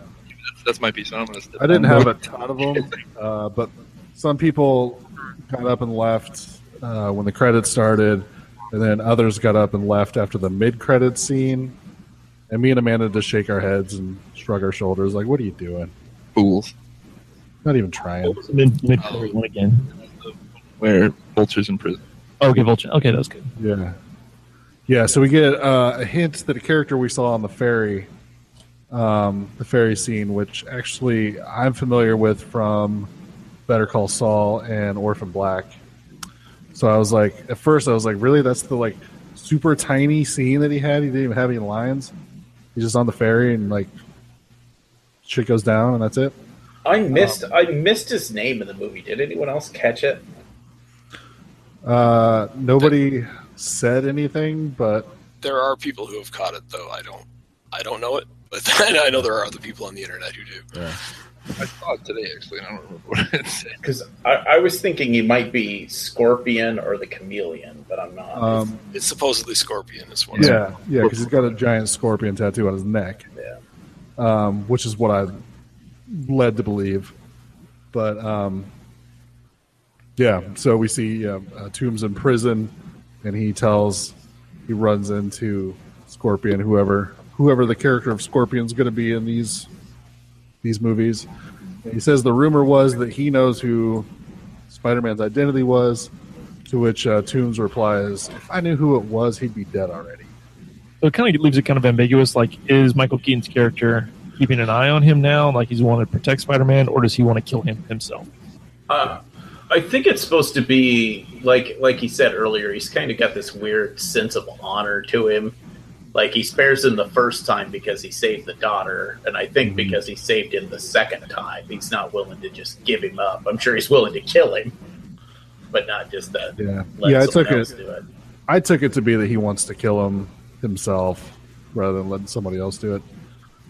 That's, that's my piece. I'm gonna. I didn't have a ton of them, uh, but some people got up and left uh, when the credits started, and then others got up and left after the mid-credit scene. And me and Amanda just shake our heads and shrug our shoulders, like, "What are you doing? fools. Not even trying." Mid mid one again. Where vultures in prison. Oh, okay, Vulture. Okay, that was good. Yeah, yeah. So we get uh, a hint that a character we saw on the ferry, um, the ferry scene, which actually I'm familiar with from Better Call Saul and Orphan Black. So I was like, at first I was like, really? That's the like super tiny scene that he had. He didn't even have any lines. He's just on the ferry and like shit goes down and that's it. I missed I missed his name in the movie. Did anyone else catch it? Uh, nobody said anything, but There are people who have caught it, though. I don't. I don't know it, but I know there are other people on the internet who do. Yeah. I saw it today actually, and I don't remember what it said. Because I, I was thinking he might be Scorpion or the Chameleon, but I'm not. um, It's supposedly Scorpion is one. yeah, yeah, because he's got a giant scorpion tattoo on his neck. yeah. um, which is what I led to believe. But um, yeah, so we see uh, uh, Toomes in prison, and he tells he runs into Scorpion, whoever whoever the character of Scorpion's going to be in these these movies. He says the rumor was that he knows who Spider-Man's identity was. To which uh, Toomes replies, "If I knew who it was, he'd be dead already." So it kind of leaves it kind of ambiguous. Like, is Michael Keaton's character keeping an eye on him now? Like, he's wanting to protect Spider-Man, or does he want to kill him himself? Uh, I think it's supposed to be like like he said earlier. He's kind of got this weird sense of honor to him. Like he spares him the first time because he saved the daughter, and I think Mhm. because he saved him the second time, he's not willing to just give him up. I'm sure he's willing to kill him, but not just that. Yeah, let yeah. I took it. do it. I took it to be that he wants to kill him himself rather than letting somebody else do it.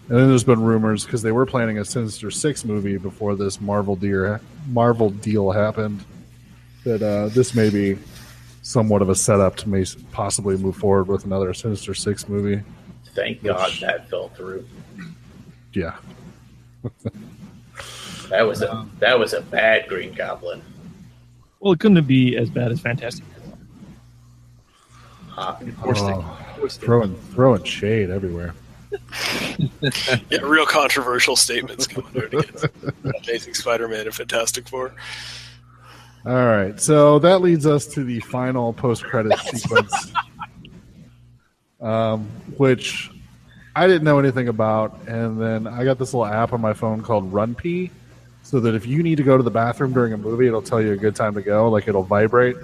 And then there's been rumors because they were planning a Sinister Six movie before this Marvel deal Marvel deal happened. That uh, this may be somewhat of a setup to may possibly move forward with another Sinister Six movie. Thank God that fell through. Yeah, That was a that was a bad Green Goblin. Well, it couldn't be as bad as Fantastic. Uh, oh, throwing throwing shade everywhere. Yeah, real controversial statements coming out against Amazing Spider-Man and Fantastic Four. All right, so that leads us to the final post-credit sequence, um, which I didn't know anything about, and then I got this little app on my phone called Run RunPee, so that if you need to go to the bathroom during a movie, it'll tell you a good time to go. Like it'll vibrate,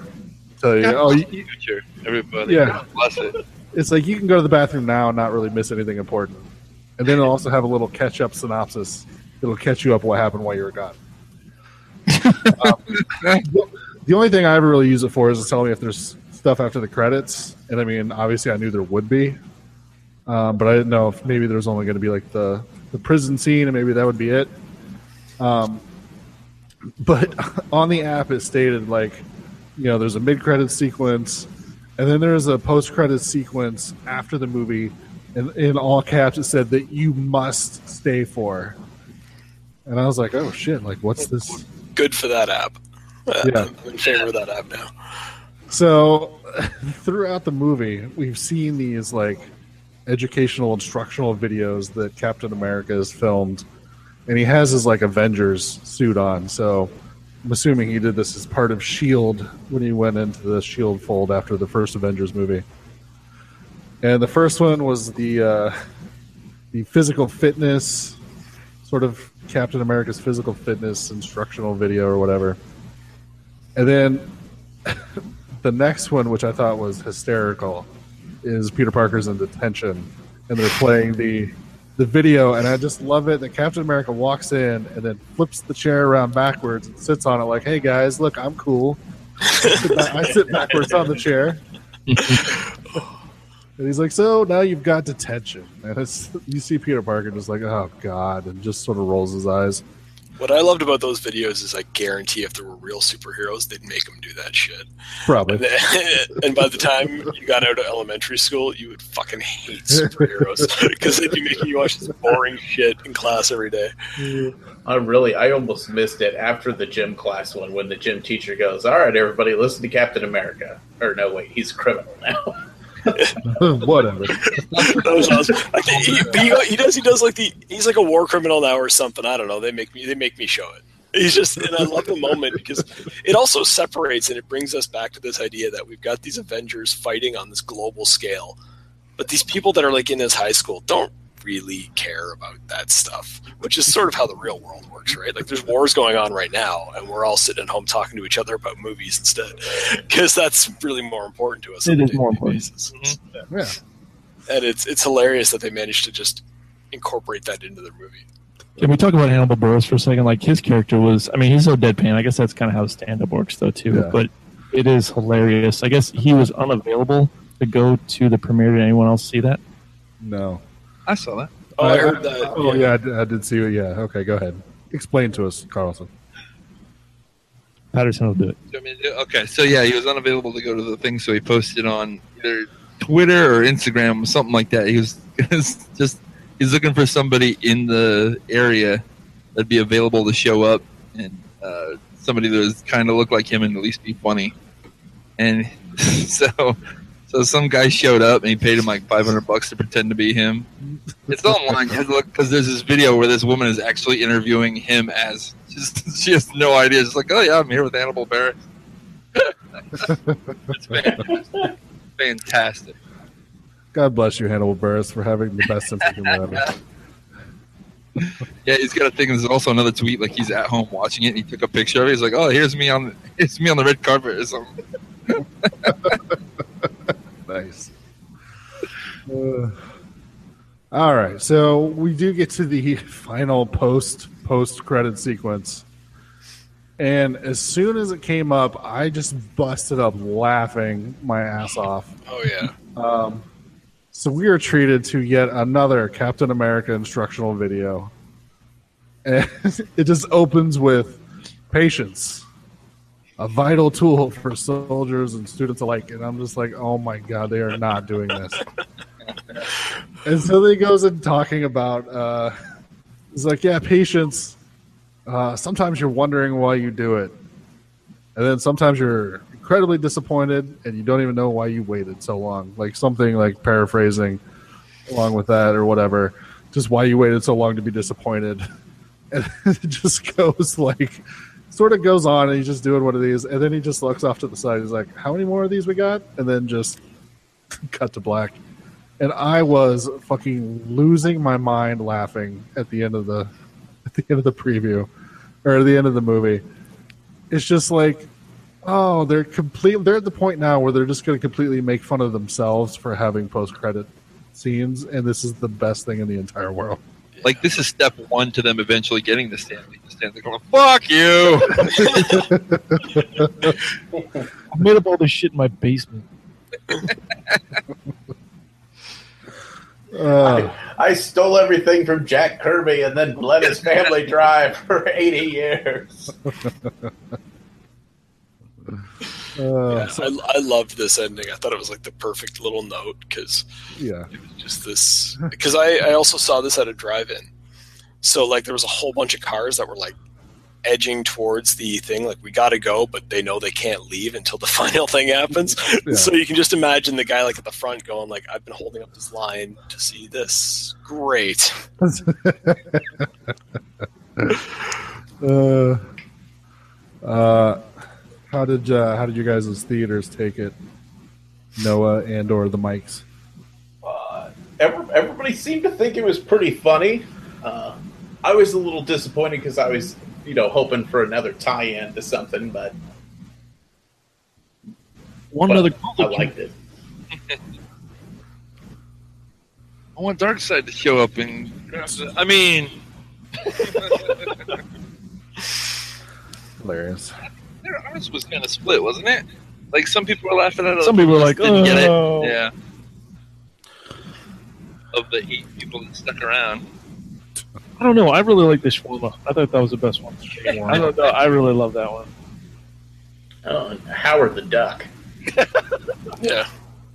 tell you, oh, you, you- future, everybody. Yeah. Bless it. it's like you can go to the bathroom now and not really miss anything important, and then it'll also have a little catch-up synopsis. It'll catch you up what happened while you were gone. The only thing I ever really use it for is to tell me if there's stuff after the credits. And I mean, obviously, I knew there would be, um, but I didn't know if maybe there's only going to be like the the prison scene, and maybe that would be it. Um, but on the app, it stated like, you know, there's a mid credit sequence, and then there's a post credit sequence after the movie and in all caps it said that you must stay for. And I was like, oh shit! Like, what's this? Good for that app. Uh, Yeah. I'm in favor of that app now. So, throughout the movie, we've seen these like educational, instructional videos that Captain America has filmed, and he has his like Avengers suit on. So, I'm assuming he did this as part of Shield when he went into the Shield fold after the first Avengers movie. And the first one was the uh, the physical fitness, sort of Captain America's physical fitness instructional video or whatever. And then the next one, which I thought was hysterical, is Peter Parker's in detention, and they're playing the the video, and I just love it that Captain America walks in and then flips the chair around backwards and sits on it like, "Hey guys, look, I'm cool." I sit, I sit backwards on the chair, and he's like, "So now you've got detention," and it's you see Peter Parker just like, "Oh God," and just sort of rolls his eyes. What I loved about those videos is I guarantee if there were real superheroes, they'd make them do that shit. Probably. And, then- and by the time you got out of elementary school, you would fucking hate superheroes because they'd be making you watch this boring shit in class every day. Mm. I really, I almost missed it after the gym class one when the gym teacher goes, "All right, everybody, listen to Captain America." Or no, wait, he's a criminal now. Whatever. That was awesome. He, he, he does. He does like the. He's like a war criminal now or something. I don't know. They make me. They make me show it. He's just, and I love the moment because it also separates and it brings us back to this idea that we've got these Avengers fighting on this global scale, but these people that are like in this high school don't really care about that stuff, which is sort of how the real world works, right? Like there's wars going on right now, and we're all sitting at home talking to each other about movies instead, because that's really more important to us. It on a is more day-to-day important. Mm-hmm. Yeah. and it's it's hilarious that they managed to just incorporate that into their movie. Can we talk about Hannibal Buress for a second? Like his character was, I mean, he's so deadpan. I guess that's kind of how stand-up works, though, too. Yeah. But it is hilarious. I guess he was unavailable to go to the premiere. Did anyone else see that? No. I saw that. Oh, I heard that. Oh yeah, I did, I did see it. Yeah. Okay, go ahead. Explain to us, Carlson. Patterson will do it. Do you want do? Okay, so yeah, he was unavailable to go to the thing, so he posted on either Twitter or Instagram, something like that. He was, he was just he's looking for somebody in the area that'd be available to show up, and uh, somebody that was kind of look like him and at least be funny. And so, so some guy showed up and he paid him like five hundred bucks to pretend to be him. It's online. You have to look because there's this video where this woman is actually interviewing him as just, she has no idea. She's like, oh yeah, I'm here with Hannibal Buress. it's fantastic. fantastic. God bless you, Hannibal Buress, for having the best sense of humor ever. Yeah, he's got a thing. There's also another tweet like he's at home watching it. and He took a picture of it. He's like, "Oh, here's me on, here's me on the red carpet or something." Nice. Uh, all right, so we do get to the final post post credit sequence, and as soon as it came up, I just busted up laughing my ass off. Oh yeah. Um, so we are treated to yet another Captain America instructional video, and it just opens with patience, a vital tool for soldiers and students alike. And I'm just like, oh my god, they are not doing this. and so he goes and talking about, uh, he's like, yeah, patience. Uh, sometimes you're wondering why you do it, and then sometimes you're incredibly disappointed and you don't even know why you waited so long. Like something like paraphrasing along with that or whatever, just why you waited so long to be disappointed. And it just goes like, sort of goes on and he's just doing one of these. And then he just looks off to the side. He's like, how many more of these we got? And then just cut to black. And I was fucking losing my mind laughing at the end of the at the end of the preview or at the end of the movie. It's just like Oh, they're complete. They're at the point now where they're just going to completely make fun of themselves for having post-credit scenes, and this is the best thing in the entire world. Like this is step one to them eventually getting the Stan Lee. The Stan Lee going, "Fuck you." I made up all this shit in my basement. Uh, I stole everything from Jack Kirby and then let his family drive for 80 years. Uh, Yeah, I, I loved this ending. I thought it was like the perfect little note because yeah. it was just this. Because I, I also saw this at a drive-in, so like there was a whole bunch of cars that were like edging towards the thing. Like we got to go, but they know they can't leave until the final thing happens. Yeah. So you can just imagine the guy like at the front going like, "I've been holding up this line to see this. Great." uh, uh, how did uh, how did you guys as theaters take it? Noah and or the mics. Uh, everybody seemed to think it was pretty funny. Uh, I was a little disappointed because I was, you know, hoping for another tie-in to something, but, One but other I liked it. I want Darkseid to show up and. I mean, Hilarious. their ours was kind of split, wasn't it? Like some people were laughing at it. Some people were like, didn't get it. "Oh." Yeah. Of the eight people that stuck around. I don't know. I really like the shawarma. I thought that was the best one. I don't know. I really love that one. Oh, Howard the Duck. Yeah.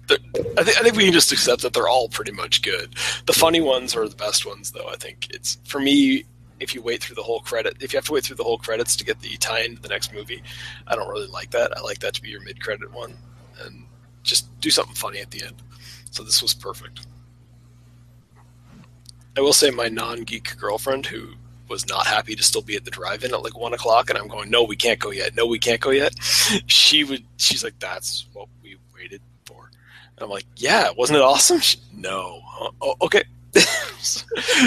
I, think I think we can just accept that they're all pretty much good. The funny ones are the best ones, though. I think it's for me. If you wait through the whole credit, if you have to wait through the whole credits to get the tie into the next movie, I don't really like that. I like that to be your mid-credit one, and just do something funny at the end. So this was perfect. I will say, my non-geek girlfriend who was not happy to still be at the drive-in at like one o'clock, and I'm going, no, we can't go yet. No, we can't go yet. She would. She's like, that's what we waited for. And I'm like, yeah, wasn't it awesome? She, no. "Oh, Oh, okay.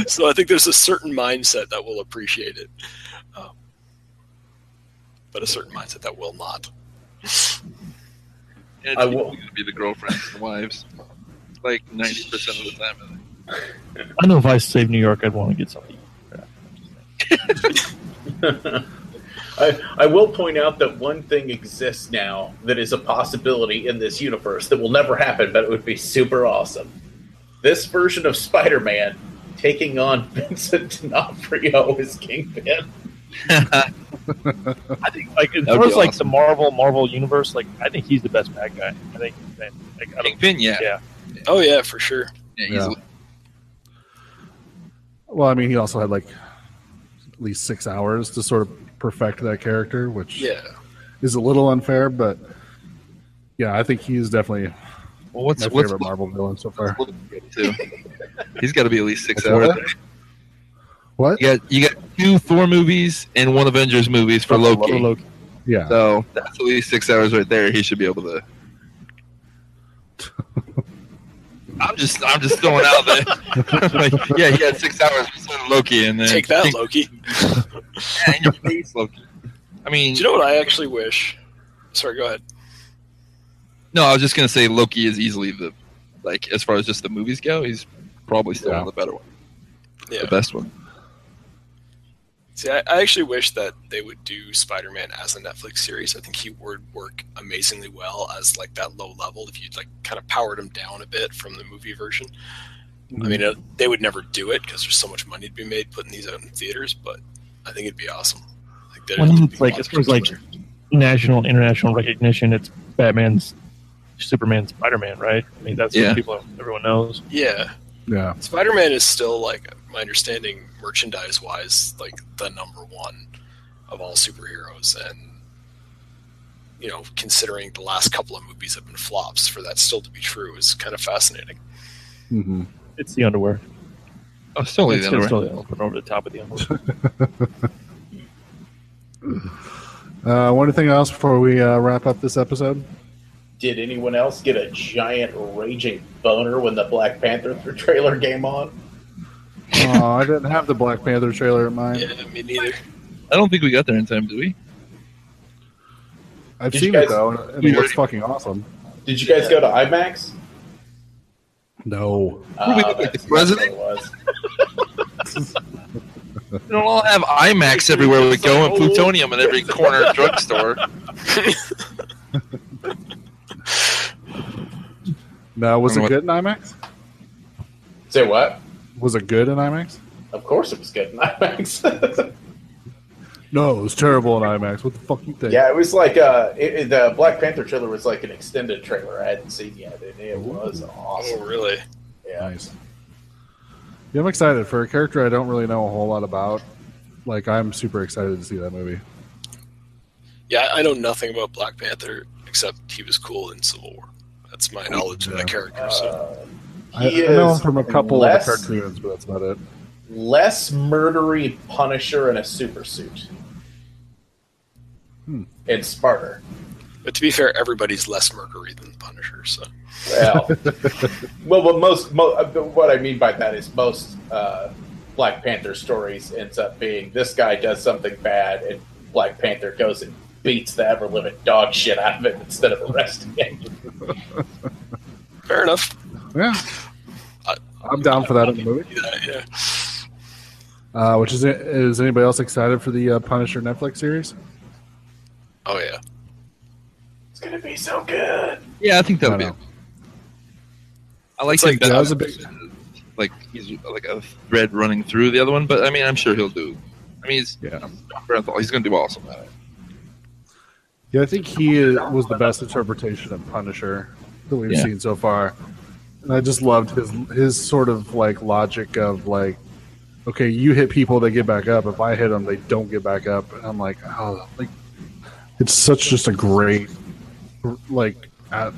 so I think there's a certain mindset that will appreciate it, um, but a certain mindset that will not. And I will- be the girlfriends and wives. Like 90% of the time. I know if I saved New York, I'd want to get something. I, I will point out that one thing exists now that is a possibility in this universe that will never happen, but it would be super awesome. This version of Spider Man taking on Vincent D'Onofrio as Kingpin. I think, like, as far be as like awesome. the Marvel Marvel universe, like, I think he's the best bad guy. I think, that, like, I don't, Kingpin, yeah. yeah. Oh yeah, for sure. Yeah, Yeah. Easily. Well, I mean, he also had like at least six hours to sort of perfect that character, which Yeah. is a little unfair, but yeah, I think he's definitely Well, what's my what's favorite Marvel villain so far. too? He's got to be at least six What's hours. that? What? You got you got two Thor movies and one Avengers movies for oh, Loki. For Loki. Yeah. So that's at least six hours right there. He should be able to. I'm just I'm just throwing out there. like, yeah, he had six hours for Loki, and then Take that, Loki. Yeah, in your face, Loki. I mean, Do you know what I actually wish? Sorry, go ahead. no, I was just gonna say Loki is easily the like as far as just the movies go, he's probably still Yeah. one of the better one, Yeah. the best one. See, I, I actually wish that they would do Spider-Man as a Netflix series. I think he would work amazingly well as like that low level. If you like kind of powered him down a bit from the movie version. I mean, uh, they would never do it because there's so much money to be made putting these out in theaters. But I think it'd be awesome. Like, there'd Well, be it's like as far as like national, international recognition, it's Batman's, Superman, Spider Man, right? I mean, that's Yeah. what people, everyone knows. yeah, yeah. Spider-Man is still like my understanding, merchandise-wise, like the number one of all superheroes, and you know, considering the last couple of movies have been flops, for that still to be true is kind of fascinating. hmm It's the underwear. Oh, it's totally It's the still underwear. the underwear over the top of the underwear. Uh, one thing else before we uh, wrap up this episode? Did anyone else get a giant raging boner when the Black Panther trailer came on? Oh, I didn't have the Black Panther trailer in mind. Yeah, me neither. I don't think we got there in time, did we? I've Did you seen it though. and I mean, it's fucking awesome. Did you guys go to IMAX? No. Uh, we look like the president? it was. We don't all have IMAX everywhere we go and plutonium in every corner drugstore. No, was it good in IMAX? Say what? Was it good in IMAX? Of course it was good in IMAX. No, it was terrible in IMAX. What the fuck you think? Yeah, it was like uh, it, it- the Black Panther trailer was like an extended trailer I hadn't seen yet, and it was awesome. Oh, awesome. really? Yeah, Nice. Yeah, I'm excited for a character I don't really know a whole lot about. Like, I'm super excited to see that movie. Yeah, I know nothing about Black Panther except he was cool in Civil War. That's my knowledge of that character. So uh, I, I know him from a couple less, of the cartoons, but that's about it. less murdery Punisher in a super suit, Hmm. and smarter. But to be fair, everybody's less Mercury than the Punisher. So Well, well, what most mo- uh, what I mean by that is most uh, Black Panther stories ends up being this guy does something bad, and Black Panther goes and beats the ever living dog shit out of it instead of arresting him. fair enough. Yeah. I'm down for that in the movie. Yeah, yeah. Uh, which is is anybody else excited for the uh, Punisher Netflix series? Oh yeah. It's gonna be so good. Yeah, I think that'll I be. know. I like It's like better. that was a big- like he's like a thread running through the other one, but I mean, I'm sure he'll do. I mean, he's Yeah. he's going to do awesome at it. Yeah, I think he is, was the best interpretation of Punisher that we've Yeah. seen so far. And I just loved his his sort of like logic of like, okay, you hit people, they get back up. If I hit them, they don't get back up. And I'm like, oh, like it's such just a great, like, uh,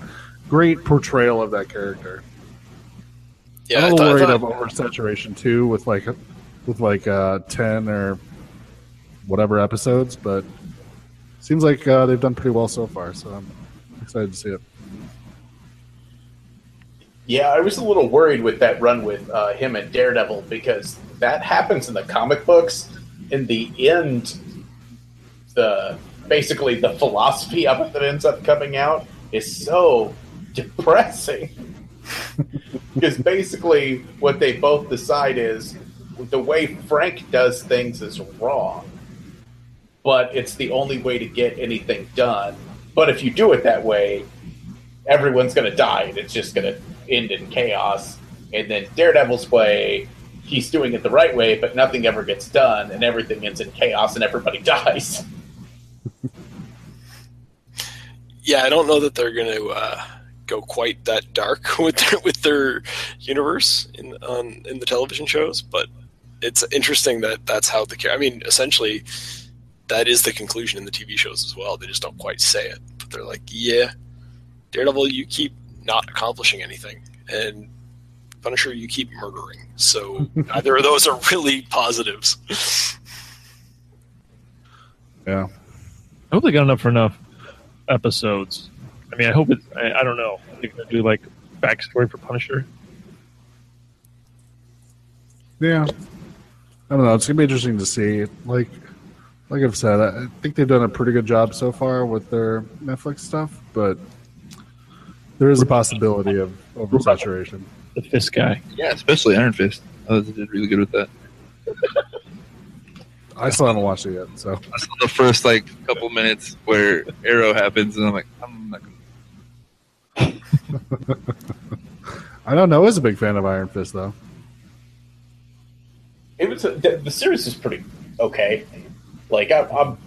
great portrayal of that character. Yeah, I'm a little worried of oversaturation too, with like with like uh, ten or whatever episodes, but seems like uh, they've done pretty well so far. So I'm excited to see it. Yeah, I was a little worried with that run with uh, him and Daredevil because that happens in the comic books. In the end, the basically the philosophy of it that ends up coming out is so depressing. because basically, what they both decide is the way Frank does things is wrong, but it's the only way to get anything done. But if you do it that way, everyone's going to die and it's just going to end in chaos. And then Daredevil's way, he's doing it the right way, but nothing ever gets done and everything ends in chaos and everybody dies. yeah, I don't know that they're going to uh, go quite that dark with their, with their universe in on in the television shows, but it's interesting that that's how the. I mean, essentially, that is the conclusion in the TV shows as well. They just don't quite say it, but they're like, "Yeah, Daredevil, you keep not accomplishing anything, and Punisher, you keep murdering." So neither of those are really positives. Yeah, I hope they got enough for enough episodes. I mean, I hope it's. I, I don't know. They're gonna do like backstory for Punisher. yeah. I don't know. It's gonna be interesting to see. Like, like I've said, I I think they've done a pretty good job so far with their Netflix stuff, but there is a possibility of oversaturation. The Fist guy. Yeah, especially Iron Fist. I thought did really good with that. I still haven't watched it yet, so I saw the first like couple minutes where Arrow happens, and I'm like, I'm not gonna. I don't know. Is a big fan of Iron Fist though. It was a, the, the series is pretty okay. Like I, I'm,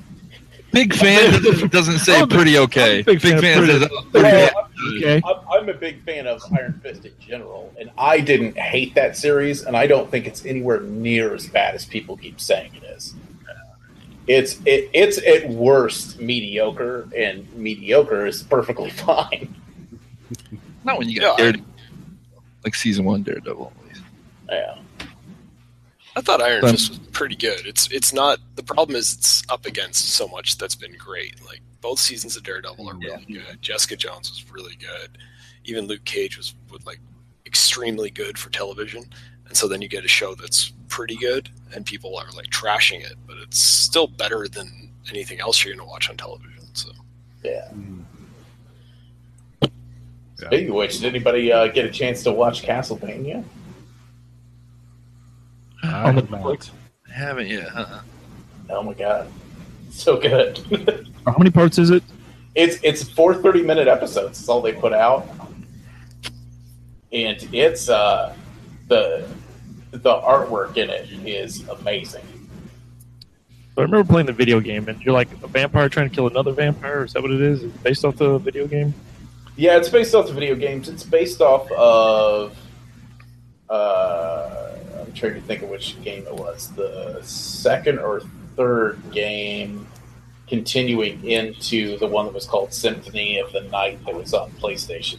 Big fan doesn't, doesn't say I'm pretty okay. Big Big, fan fan of says pretty- well, Okay. I'm, I'm a big fan of Iron Fist in general, and I didn't hate that series, and I don't think it's anywhere near as bad as people keep saying it is. It's it, it's at worst mediocre, and mediocre is perfectly fine. Not when you Yeah, got I- Daredevil, like season one Daredevil. At least. Yeah. I thought Iron But- Fist was pretty good. It's it's not the problem is it's up against so much that's been great. Like both seasons of Daredevil are really good. Jessica Jones was really good. Even Luke Cage was, was like extremely good for television. And so then you get a show that's pretty good and people are like trashing it, but it's still better than anything else you're going to watch on television. So Yeah. Yeah. Speaking of which, did anybody uh, get a chance to watch Castlevania? I On the have not. Netflix. I haven't yet. Uh-uh. Oh my god, so good! How many parts is it? it's it's four 30 minute episodes. That's all they put out, and it's uh the the artwork in it is amazing. I remember playing the video game, and you're like a vampire trying to kill another vampire. Is that what it is? It's based off the video game. Yeah, it's based off the video games. It's based off of. Uh, I'm trying to think of which game it was. The second or third game, continuing into the one that was called Symphony of the Night that was on PlayStation.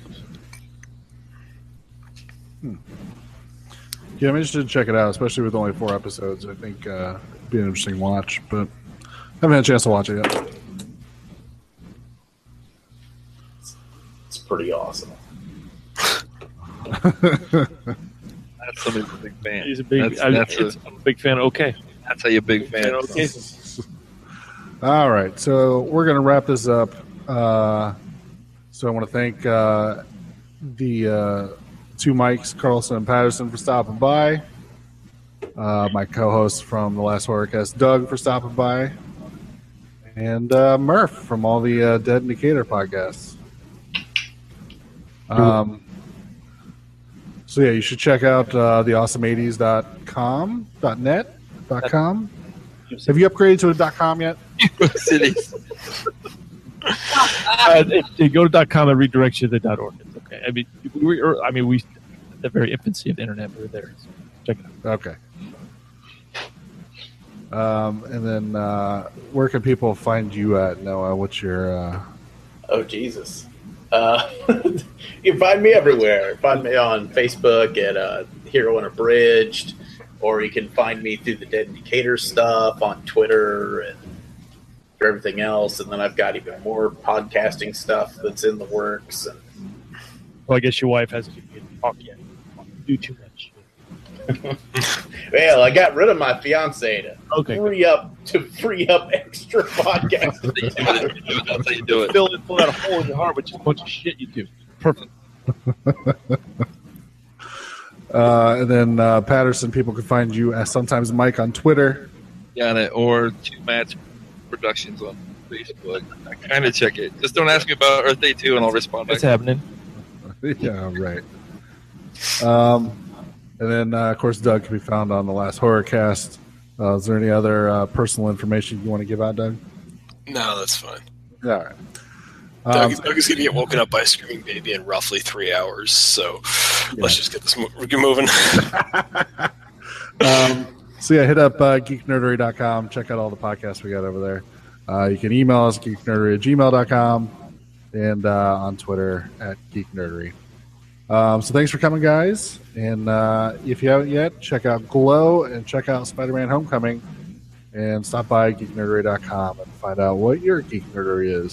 Yeah, I'm interested to check it out, especially with only four episodes. I think uh, it'd be an interesting watch, but I haven't had a chance to watch it yet. It's pretty awesome. That's somebody's a big fan. He's a big. That's, I, that's, it's, a, I'm a big fan. Okay. that's how you big fan. Okay. All right, so we're going to wrap this up. Uh, so I want to thank uh, the uh, two mics, Carlson and Patterson, for stopping by. Uh, my co-host from the last Horrorcast, Doug, for stopping by, and uh, Murph from all the uh, Dead Indicator podcasts. Um, so yeah, you should check out uh, the awesome80s.com, .net, .com. Have you upgraded to a .com yet? Cities. Uh, if you go to .com, it redirects you to the .org. It's okay. I mean, we, or, I mean, we at the very infancy of the internet, we were there. So check it out. Okay. Um, and then uh, where can people find you at, Noah? What's your uh, Oh Jesus! Uh, you can find me everywhere. Find me on Facebook at uh, Hero Unabridged, or you can find me through the Dead Indicator stuff on Twitter and for everything else. And then I've got even more podcasting stuff that's in the works. And Well, I guess your wife hasn't you yet. Do too much. well, I got rid of my fiance to Okay. free up to free up extra podcasts. That's how you do it. Fill, it, fill out a hole in your heart with just a bunch of shit you do. Perfect. uh, and then uh, Patterson? People can find you as sometimes Mike on Twitter. Got it. Or two match Productions on Facebook. I kind of check it. Just don't ask me about Earth Day 2 and I'll respond. What's happening? yeah, right. Um, and then uh, of course Doug can be found on the last horror cast. Uh, is there any other uh, personal information you want to give out, Doug? No, that's fine. All right. Doug, Um, Doug is going to get woken up by a screaming baby in roughly three hours. So let's just get this mo- get moving. um, so yeah, hit up uh, geeknerdery.com. Check out all the podcasts we got over there. Uh, you can email us geeknerdery at gmail.com and uh, on Twitter at geeknerdery. Um, so thanks for coming, guys. And uh, if you haven't yet, check out Glow and check out Spider-Man: Homecoming, and stop by geeknerdery.com and find out what your geek nerdery is.